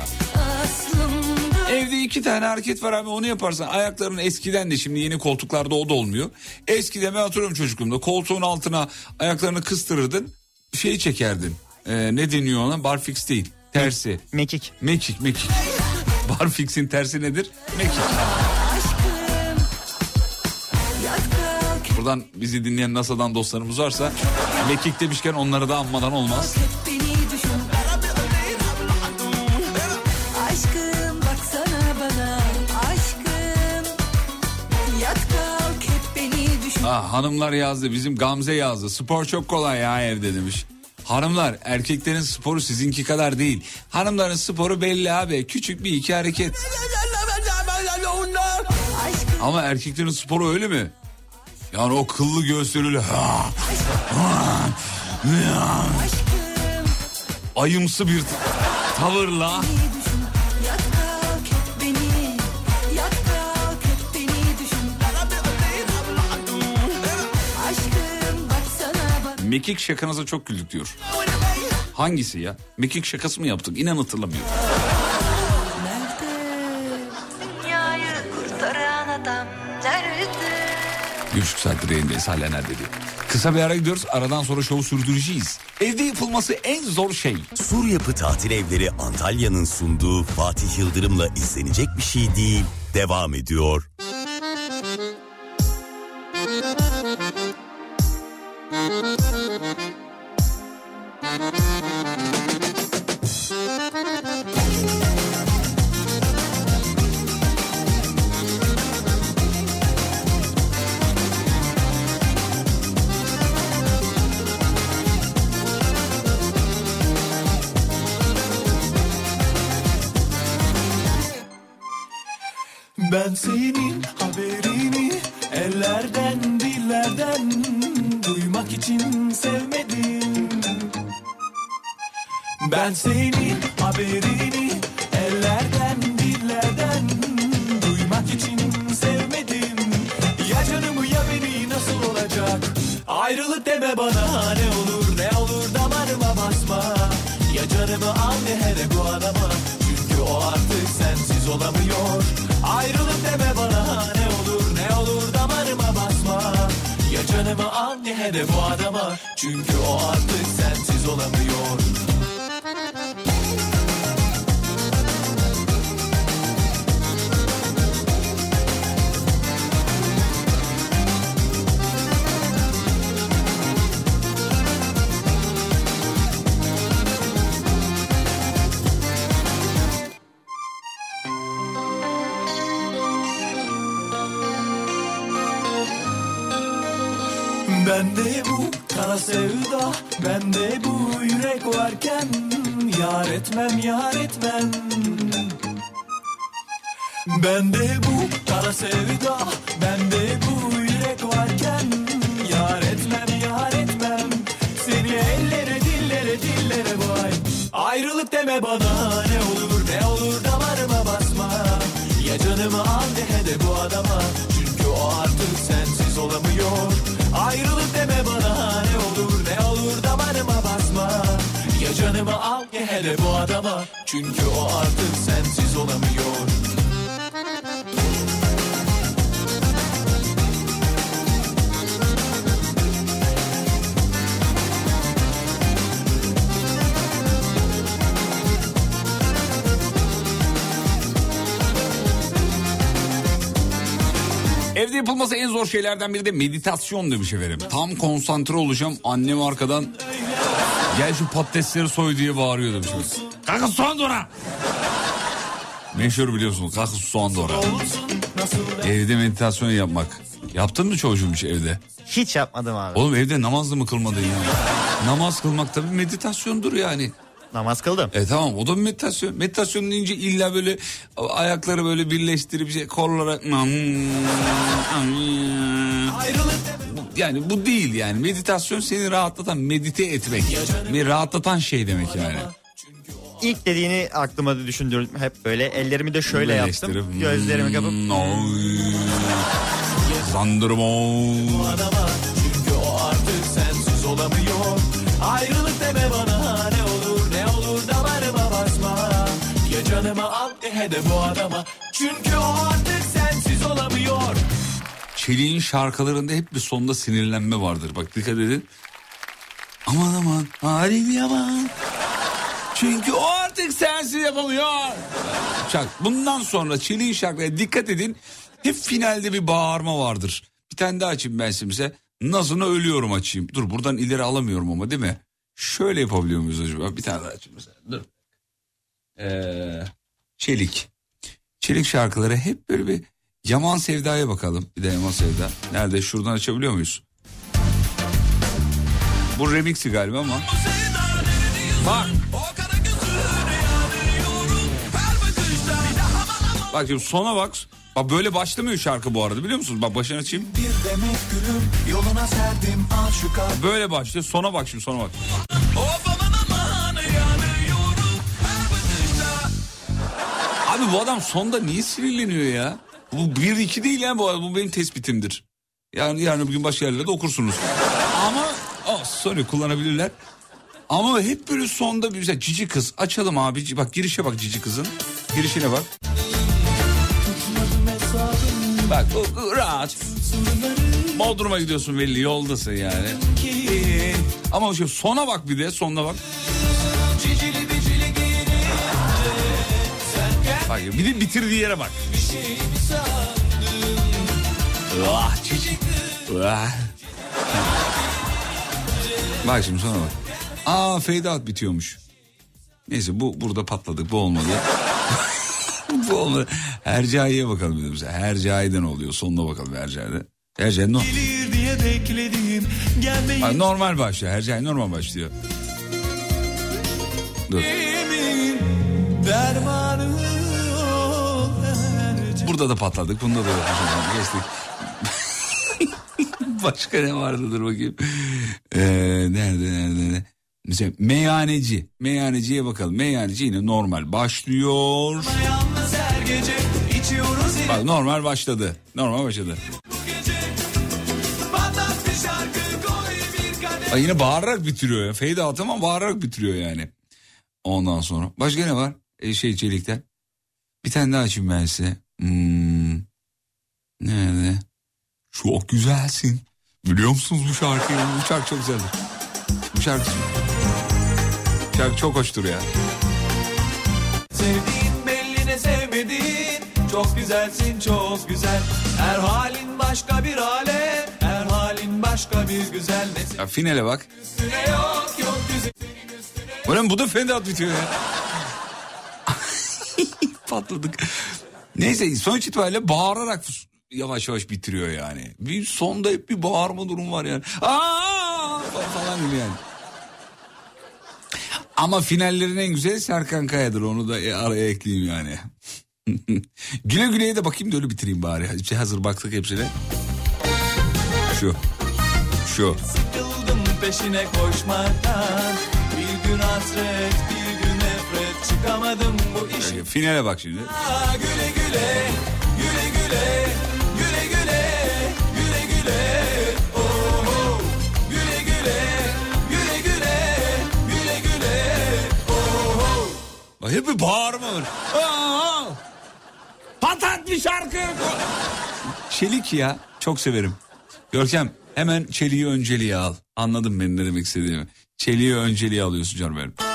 İki tane hareket var abi onu yaparsan ayakların eskiden de şimdi yeni koltuklarda o da olmuyor. Eskiden ben hatırlıyorum çocukluğumda koltuğun altına ayaklarını kıstırırdın şey çekerdin. Ee, ne deniyor ona barfix değil tersi. Mekik. Mekik mekik. Barfix'in tersi nedir? Mekik. Buradan bizi dinleyen NASA'dan dostlarımız varsa mekik demişken onları da anmadan olmaz. Hanımlar yazdı bizim Gamze yazdı. Spor çok kolay ya evde demiş. Hanımlar erkeklerin sporu sizinki kadar değil. Hanımların sporu belli abi. Küçük bir iki hareket. Ama erkeklerin sporu öyle mi? Yani o kıllı ya. ayımsı bir tavırla mekik şakanıza çok güldük diyor. Hangisi ya? Mekik şakası mı yaptık? İnan hatırlamıyorum. Dünyayı kurtaran adam nerede? Bir buçuk saattir yayındayız hala nerede diyor. Kısa bir ara gidiyoruz. Aradan sonra şovu sürdüreceğiz. Evde yapılması en zor şey. Sur Yapı Tatil Evleri Antalya'nın sunduğu Fatih Yıldırım'la izlenecek bir şey değil. Devam ediyor. Ben senin haberini ellerden dillerden duymak için sevmedim. Ben senin ellerden dillerden duymak için sevmedim. Ya canımı ya beni nasıl olacak? Ayrılık deme bana ne olur ne olur damarıma basma. Ya canımı al ne hele bu adama çünkü o artık sensiz olamıyor. Ayrılık deme bana ne olur ne olur damarıma basma. Ya canımı al ne hele bu adama çünkü o artık sensiz olamıyor. Yapılması en zor şeylerden biri de meditasyon demiş efendim. Tam konsantre olacağım. Annem arkadan gel şu patatesleri soy diye bağırıyor demiş. Kalkın soğan doğra. Meşhur biliyorsunuz kalkın soğan doğra. Evde meditasyon yapmak. Yaptın mı çocuğum hiç evde? Hiç yapmadım abi. Oğlum evde namaz da mı kılmadın ya? Namaz kılmak tabii meditasyondur yani. Namaz kıldım. E tamam o da meditasyon. Meditasyon deyince illa böyle ayakları böyle birleştirip şey, kollara... Yani bu değil yani. Meditasyon seni rahatlatan, medite etmek. Bir rahatlatan şey demek yani. İlk dediğini aklıma da düşündürdüm. Hep böyle ellerimi de şöyle yaptım. Gözlerimi kapıp hmm, Zandırma. Ya canımı al de de bu adama Çünkü o artık sensiz olamıyor Çelik'in şarkılarında hep bir sonda sinirlenme vardır. Bak dikkat edin. Aman aman halim yaman. Çünkü o artık sensiz yapamıyor. Çak bundan sonra Çelik'in şarkılarına dikkat edin. Hep finalde bir bağırma vardır. Bir tane daha açayım ben size. Nazını ölüyorum açayım. Dur buradan ileri alamıyorum ama değil mi? Şöyle yapabiliyor muyuz acaba? Bir tane daha açayım mesela. Dur. Ee, Çelik. Çelik şarkıları hep böyle bir Yaman Sevda'ya bakalım. Bir de Yaman Sevda. Nerede? Şuradan açabiliyor muyuz? Bu remixi galiba ama. Bak. Bak şimdi sona bak. Bak böyle başlamıyor şarkı bu arada biliyor musunuz? Bak başını açayım. Bir demek gülüm yoluna serdim aşıka Böyle başlıyor. Sona bak şimdi sona bak. Of Abi bu adam sonda niye sinirleniyor ya? Bu bir iki değil ya bu, bu benim tespitimdir. Yani yarın bugün başka yerlerde okursunuz. Ama oh, sorry kullanabilirler. Ama hep böyle sonda bir güzel cici kız. Açalım abi. Bak girişe bak cici kızın. Girişine bak. Bak rahat. Bodrum'a gidiyorsun belli yoldasın yani. Ama şu sona bak bir de sonuna bak. Cicili Bak bir de bitirdiği yere bak. sandın Ah. Bak şimdi sonra bak. Aa fade out bitiyormuş. Neyse bu burada patladık bu olmadı. bu olmadı. Hercai'ye bakalım dedim size. Hercai'den oluyor. Sonuna bakalım Hercai'de. Hercai no. Bak, normal başlıyor. Hercai normal başlıyor. Dur. Yemin dermanı ol her Burada da patladık. Bunda da. Geçtik. Başka ne vardı dur bakayım. Ee, nerede nerede nerede? Mesela meyhaneci. Meyhaneciye bakalım. Meyhaneci yine normal başlıyor. Bak normal başladı. Normal başladı. Bak yine bağırarak bitiriyor ya. Fade out ama bağırarak bitiriyor yani. Ondan sonra. Başka ne var? E, şey Çelik'ten. Bir tane daha açayım ben size. Hmm. Nerede? Çok güzelsin. Biliyor musunuz bu şarkıyı? Bu şarkı çok güzeldir. Bu şarkı, bu şarkı çok hoştur ya. Sevdiğin belli ne sevmediğin Çok güzelsin çok güzel Her halin başka bir alem Her halin başka bir güzel Ne ya finale bak. üstüne yok yok güzel Ulan bu da out bitiyor ya. Patladık. Neyse sonuç itibariyle bağırarak yavaş yavaş bitiriyor yani. Bir sonda hep bir bağırma durum var yani. Aa falan gibi yani. Ama finallerin en güzeli Serkan Kaya'dır. Onu da araya ekleyeyim yani. güle güleye de bakayım da öyle bitireyim bari. Hepsi hazır baktık hepsine. Şu. Şu. Sıkıldım peşine koşmaktan Bir gün hasret bir gün nefret Çıkamadım bu iş Finale bak şimdi. Aa, Güle güle güle güle Güle güle güle güle oh, oh. Güle güle güle güle Güle güle oh, oh. Hep bir bağırma var. Patat bir şarkı. Çelik ya çok severim. Görkem hemen çeliği önceliğe al. Anladın benim ne demek istediğimi. Çeliği önceliğe alıyorsun canım benim.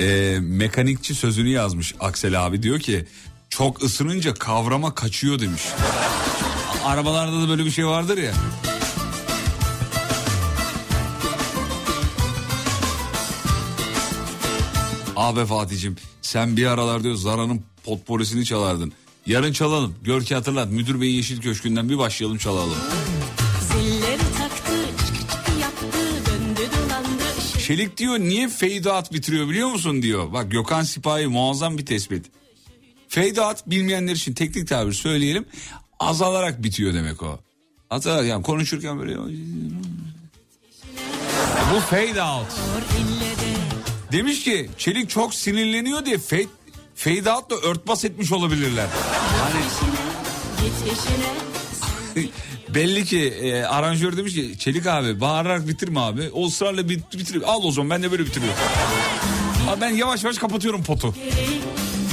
E, mekanikçi sözünü yazmış Aksel abi diyor ki çok ısınınca kavrama kaçıyor demiş. Arabalarda da böyle bir şey vardır ya. Abi Fatih'cim sen bir aralar diyor Zara'nın potporisini çalardın. Yarın çalalım. Gör ki hatırlat. Müdür Bey Yeşil Köşkü'nden bir başlayalım çalalım. Çelik diyor niye fade out bitiriyor biliyor musun diyor. Bak Gökhan Sipahi muazzam bir tespit. Out bilmeyenler için teknik tabir söyleyelim. Azalarak bitiyor demek o. Hatta yani konuşurken böyle... Bu fade out. Demiş ki Çelik çok sinirleniyor diye fade, fade out'la örtbas etmiş olabilirler. Hani belli ki e, aranjör demiş ki Çelik abi bağırarak bitirme abi. O ısrarla bit, bitir. Al o zaman ben de böyle bitiriyorum. Abi ben yavaş yavaş kapatıyorum potu.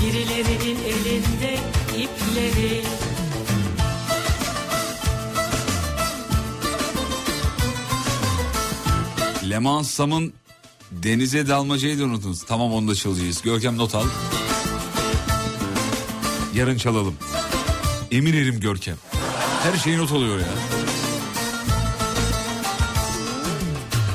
birilerinin elinde ipleri. Leman Sam'ın denize dalmacayı da unutunuz. Tamam onu da çalacağız. Görkem not al. Yarın çalalım. Emin erim Görkem. Her şeyi not alıyor ya.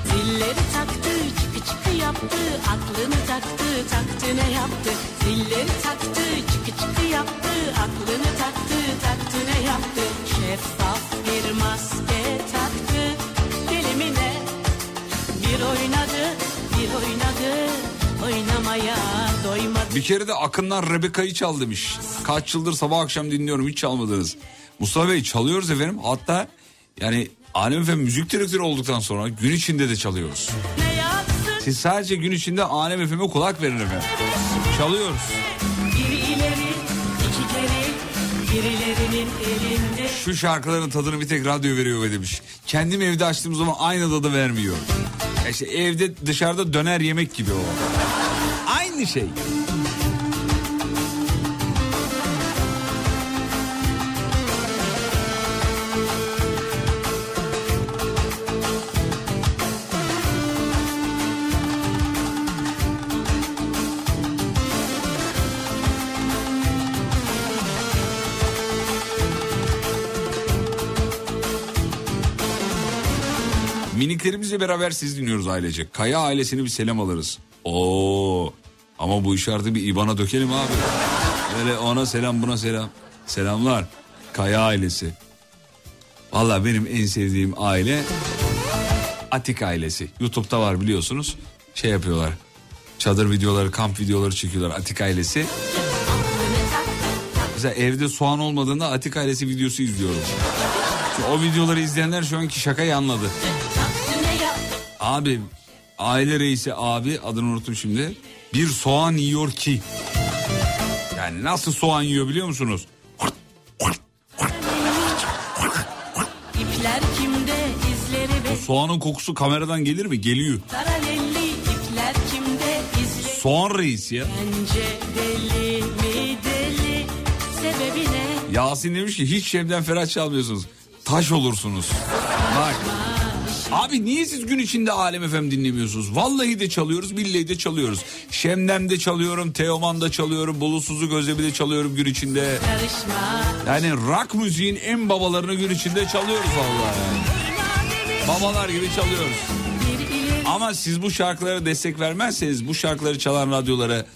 Zilleri taktı, çıkı çıkı yaptı, aklını taktı, taktı ne yaptı. Zilleri taktı, çıkı çıkı yaptı, aklını taktı, taktı ne yaptı? Şeffaf bir maske taktı, dilimine bir oynadı, bir oynadı, oynamaya doymadı. Bir kere de Akınlar Rebeka'yı çal demiş. Kaç yıldır sabah akşam dinliyorum hiç çalmadınız. Mustafa Bey çalıyoruz efendim. Hatta yani Alem Efem müzik direktörü olduktan sonra gün içinde de çalıyoruz. Siz sadece gün içinde Alem Efem'e kulak verin efendim. Çalıyoruz. Şu şarkıların tadını bir tek radyo veriyor ve demiş. Kendim evde açtığım zaman aynı tadı vermiyor. Ya evde dışarıda döner yemek gibi o. Aynı şey. Miniklerimizle beraber siz dinliyoruz ailece. Kaya ailesini bir selam alırız. Oo. Ama bu işareti bir IBAN'a dökelim abi. Böyle ona selam buna selam. Selamlar. Kaya ailesi. Valla benim en sevdiğim aile Atik ailesi. YouTube'da var biliyorsunuz. Şey yapıyorlar. Çadır videoları, kamp videoları çekiyorlar Atik ailesi. Mesela evde soğan olmadığında Atik ailesi videosu izliyorum. O videoları izleyenler şu anki şakayı anladı. Abi aile reisi abi adını unuttum şimdi. Bir soğan yiyor ki. Yani nasıl soğan yiyor biliyor musunuz? İpler kimde, izleri ve Soğanın kokusu kameradan gelir mi? Geliyor. Soğan reis ya. Deli deli? Yasin demiş ki hiç Şem'den Ferah çalmıyorsunuz. Taş olursunuz. Bak. Abi niye siz gün içinde Alem FM dinlemiyorsunuz? Vallahi de çalıyoruz, billahi de çalıyoruz. Şem'den de çalıyorum, Teoman'da çalıyorum, Bulutsuz'u Gözlem'i de çalıyorum gün içinde. Yani rock müziğin en babalarını gün içinde çalıyoruz vallahi. yani. Babalar gibi çalıyoruz. Ama siz bu şarkılara destek vermezseniz, bu şarkıları çalan radyolara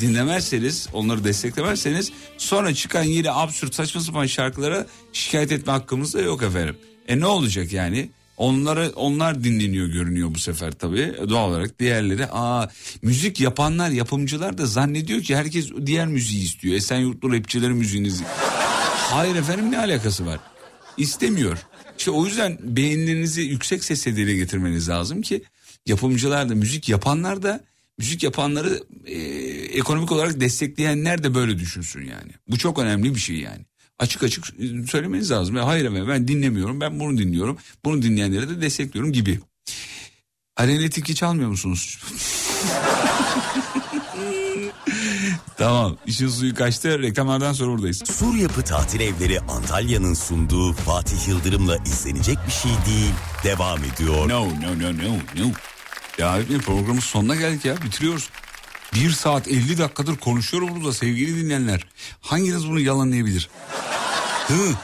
dinlemezseniz, onları desteklemezseniz sonra çıkan yine absürt saçma sapan şarkılara şikayet etme hakkımız da yok efendim. E ne olacak yani? Onları onlar dinleniyor görünüyor bu sefer tabii. Doğal olarak diğerleri aa müzik yapanlar, yapımcılar da zannediyor ki herkes diğer müziği istiyor. Esenyurtlu rapçilerin müziğini. Hayır efendim ne alakası var? İstemiyor. İşte o yüzden beğenilerinizi yüksek sesle dile getirmeniz lazım ki yapımcılar da müzik yapanlar da müzik yapanları e, ekonomik olarak destekleyenler de böyle düşünsün yani. Bu çok önemli bir şey yani. Açık açık söylemeniz lazım. Ya Hayır efendim ben dinlemiyorum ben bunu dinliyorum. Bunu dinleyenleri de destekliyorum gibi. Aleyna Tilki çalmıyor musunuz? tamam işin suyu kaçtı reklamlardan sonra buradayız. Sur Yapı Tatil Evleri Antalya'nın sunduğu Fatih Yıldırım'la izlenecek bir şey değil. Devam ediyor. No no no no no. Ya programın sonuna geldik ya bitiriyoruz. Bir saat 50 dakikadır konuşuyorum burada sevgili dinleyenler. Hanginiz bunu yalanlayabilir? Hı.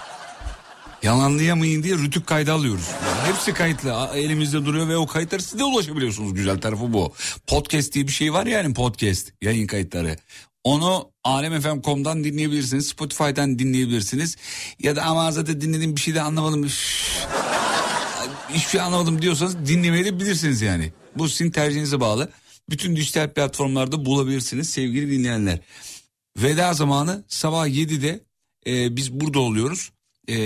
Yalanlayamayın diye rütük kaydı alıyoruz. Hepsi kayıtlı elimizde duruyor ve o kayıtları siz de ulaşabiliyorsunuz. Güzel tarafı bu. Podcast diye bir şey var yani podcast yayın kayıtları. Onu alemfm.com'dan dinleyebilirsiniz. Spotify'dan dinleyebilirsiniz. Ya da ama zaten dinlediğim bir şey de anlamadım. Üf, hiçbir şey anlamadım diyorsanız dinlemeyebilirsiniz yani. Bu sizin tercihinize bağlı. Bütün dijital platformlarda bulabilirsiniz sevgili dinleyenler. Veda zamanı sabah 7'de e, biz burada oluyoruz. E,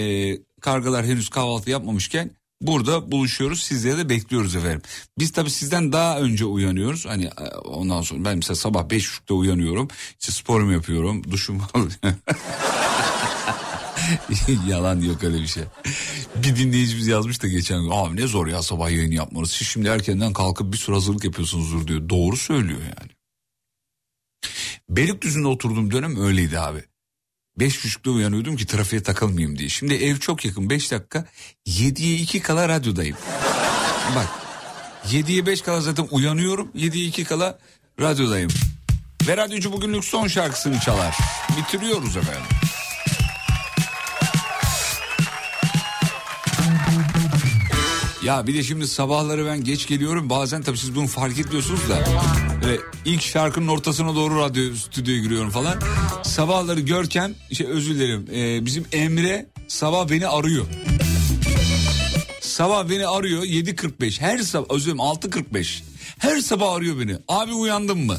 kargalar henüz kahvaltı yapmamışken burada buluşuyoruz. Sizleri de bekliyoruz efendim. Biz tabii sizden daha önce uyanıyoruz. Hani e, ondan sonra ben mesela sabah 5.30'da uyanıyorum. İşte sporumu yapıyorum. Duşumu alıyorum. Yalan yok öyle bir şey. Bir dinleyicimiz yazmış da geçen gün. Abi ne zor ya sabah yayın yapmanız. Siz şimdi erkenden kalkıp bir sürü hazırlık yapıyorsunuzdur diyor. Doğru söylüyor yani. Beylikdüzü'nde oturduğum dönem öyleydi abi. Beş buçukta uyanıyordum ki trafiğe takılmayayım diye. Şimdi ev çok yakın beş dakika. Yediye iki kala radyodayım. Bak yediye beş kala zaten uyanıyorum. Yediye iki kala radyodayım. Ve radyocu bugünlük son şarkısını çalar. Bitiriyoruz efendim. Ya bir de şimdi sabahları ben geç geliyorum. Bazen tabii siz bunu fark etmiyorsunuz da. Böyle ilk şarkının ortasına doğru radyo stüdyoya giriyorum falan. Sabahları Görkem, şey özür dilerim. e, bizim Emre sabah beni arıyor. Sabah beni arıyor 7.45. Her sabah özür dilerim 6.45. Her sabah arıyor beni. Abi uyandın mı?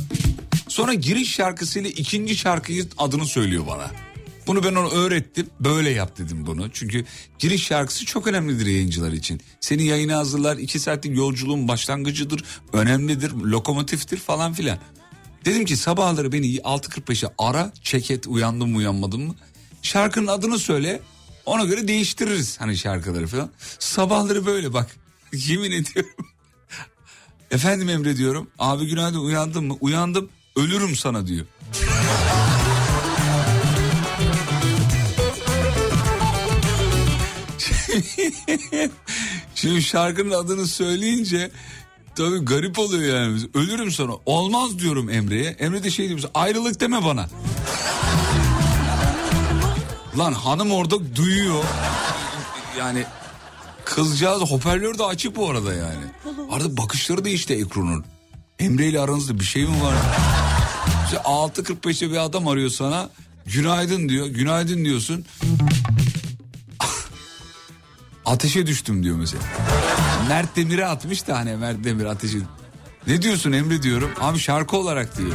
Sonra giriş şarkısıyla ikinci şarkıyı adını söylüyor bana. Bunu ben ona öğrettim. Böyle yap dedim bunu. Çünkü giriş şarkısı çok önemlidir yayıncılar için. Seni yayına hazırlar. iki saatlik yolculuğun başlangıcıdır. Önemlidir. Lokomotiftir falan filan. Dedim ki sabahları beni 6.45'e ara. Check et uyandım mı uyanmadım mı? Şarkının adını söyle. Ona göre değiştiririz hani şarkıları falan. Sabahları böyle bak. Yemin ediyorum. Efendim Emre diyorum. Abi günaydın uyandın mı? Uyandım. Ölürüm sana diyor. Şimdi şarkının adını söyleyince tabii garip oluyor yani. Ölürüm sana. Olmaz diyorum Emre'ye. Emre de şey diyor ayrılık deme bana. Lan hanım orada duyuyor. Yani kızcağız hoparlör de açık bu arada yani. Arada bakışları değişti Ekru'nun. Emre ile aranızda bir şey mi var? İşte 6.45'te bir adam arıyor sana. Günaydın diyor. Günaydın diyorsun. Ateşe düştüm diyor mesela. Mert Demir'e atmış da hani Mert Demir ateşe. Ne diyorsun Emre diyorum. Abi şarkı olarak diyor.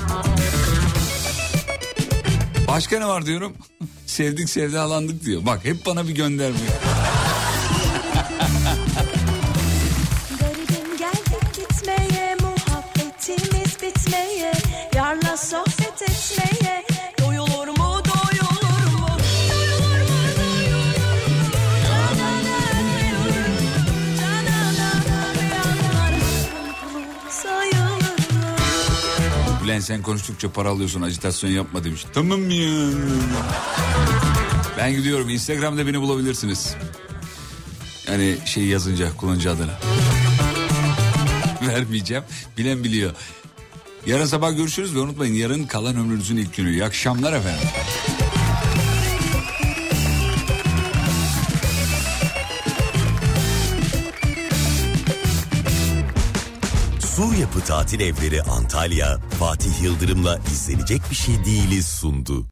Başka ne var diyorum. Sevdik sevdalandık diyor. Bak hep bana bir gönderme. Bülent sen konuştukça para alıyorsun ajitasyon yapma demiş. Tamam ya. Ben gidiyorum Instagram'da beni bulabilirsiniz. Yani şey yazınca kullanıcı adını. Vermeyeceğim. Bilen biliyor. Yarın sabah görüşürüz ve unutmayın yarın kalan ömrünüzün ilk günü. İyi akşamlar efendim. Sur Yapı Tatil Evleri Antalya, Fatih Yıldırım'la izlenecek bir şey değiliz sundu.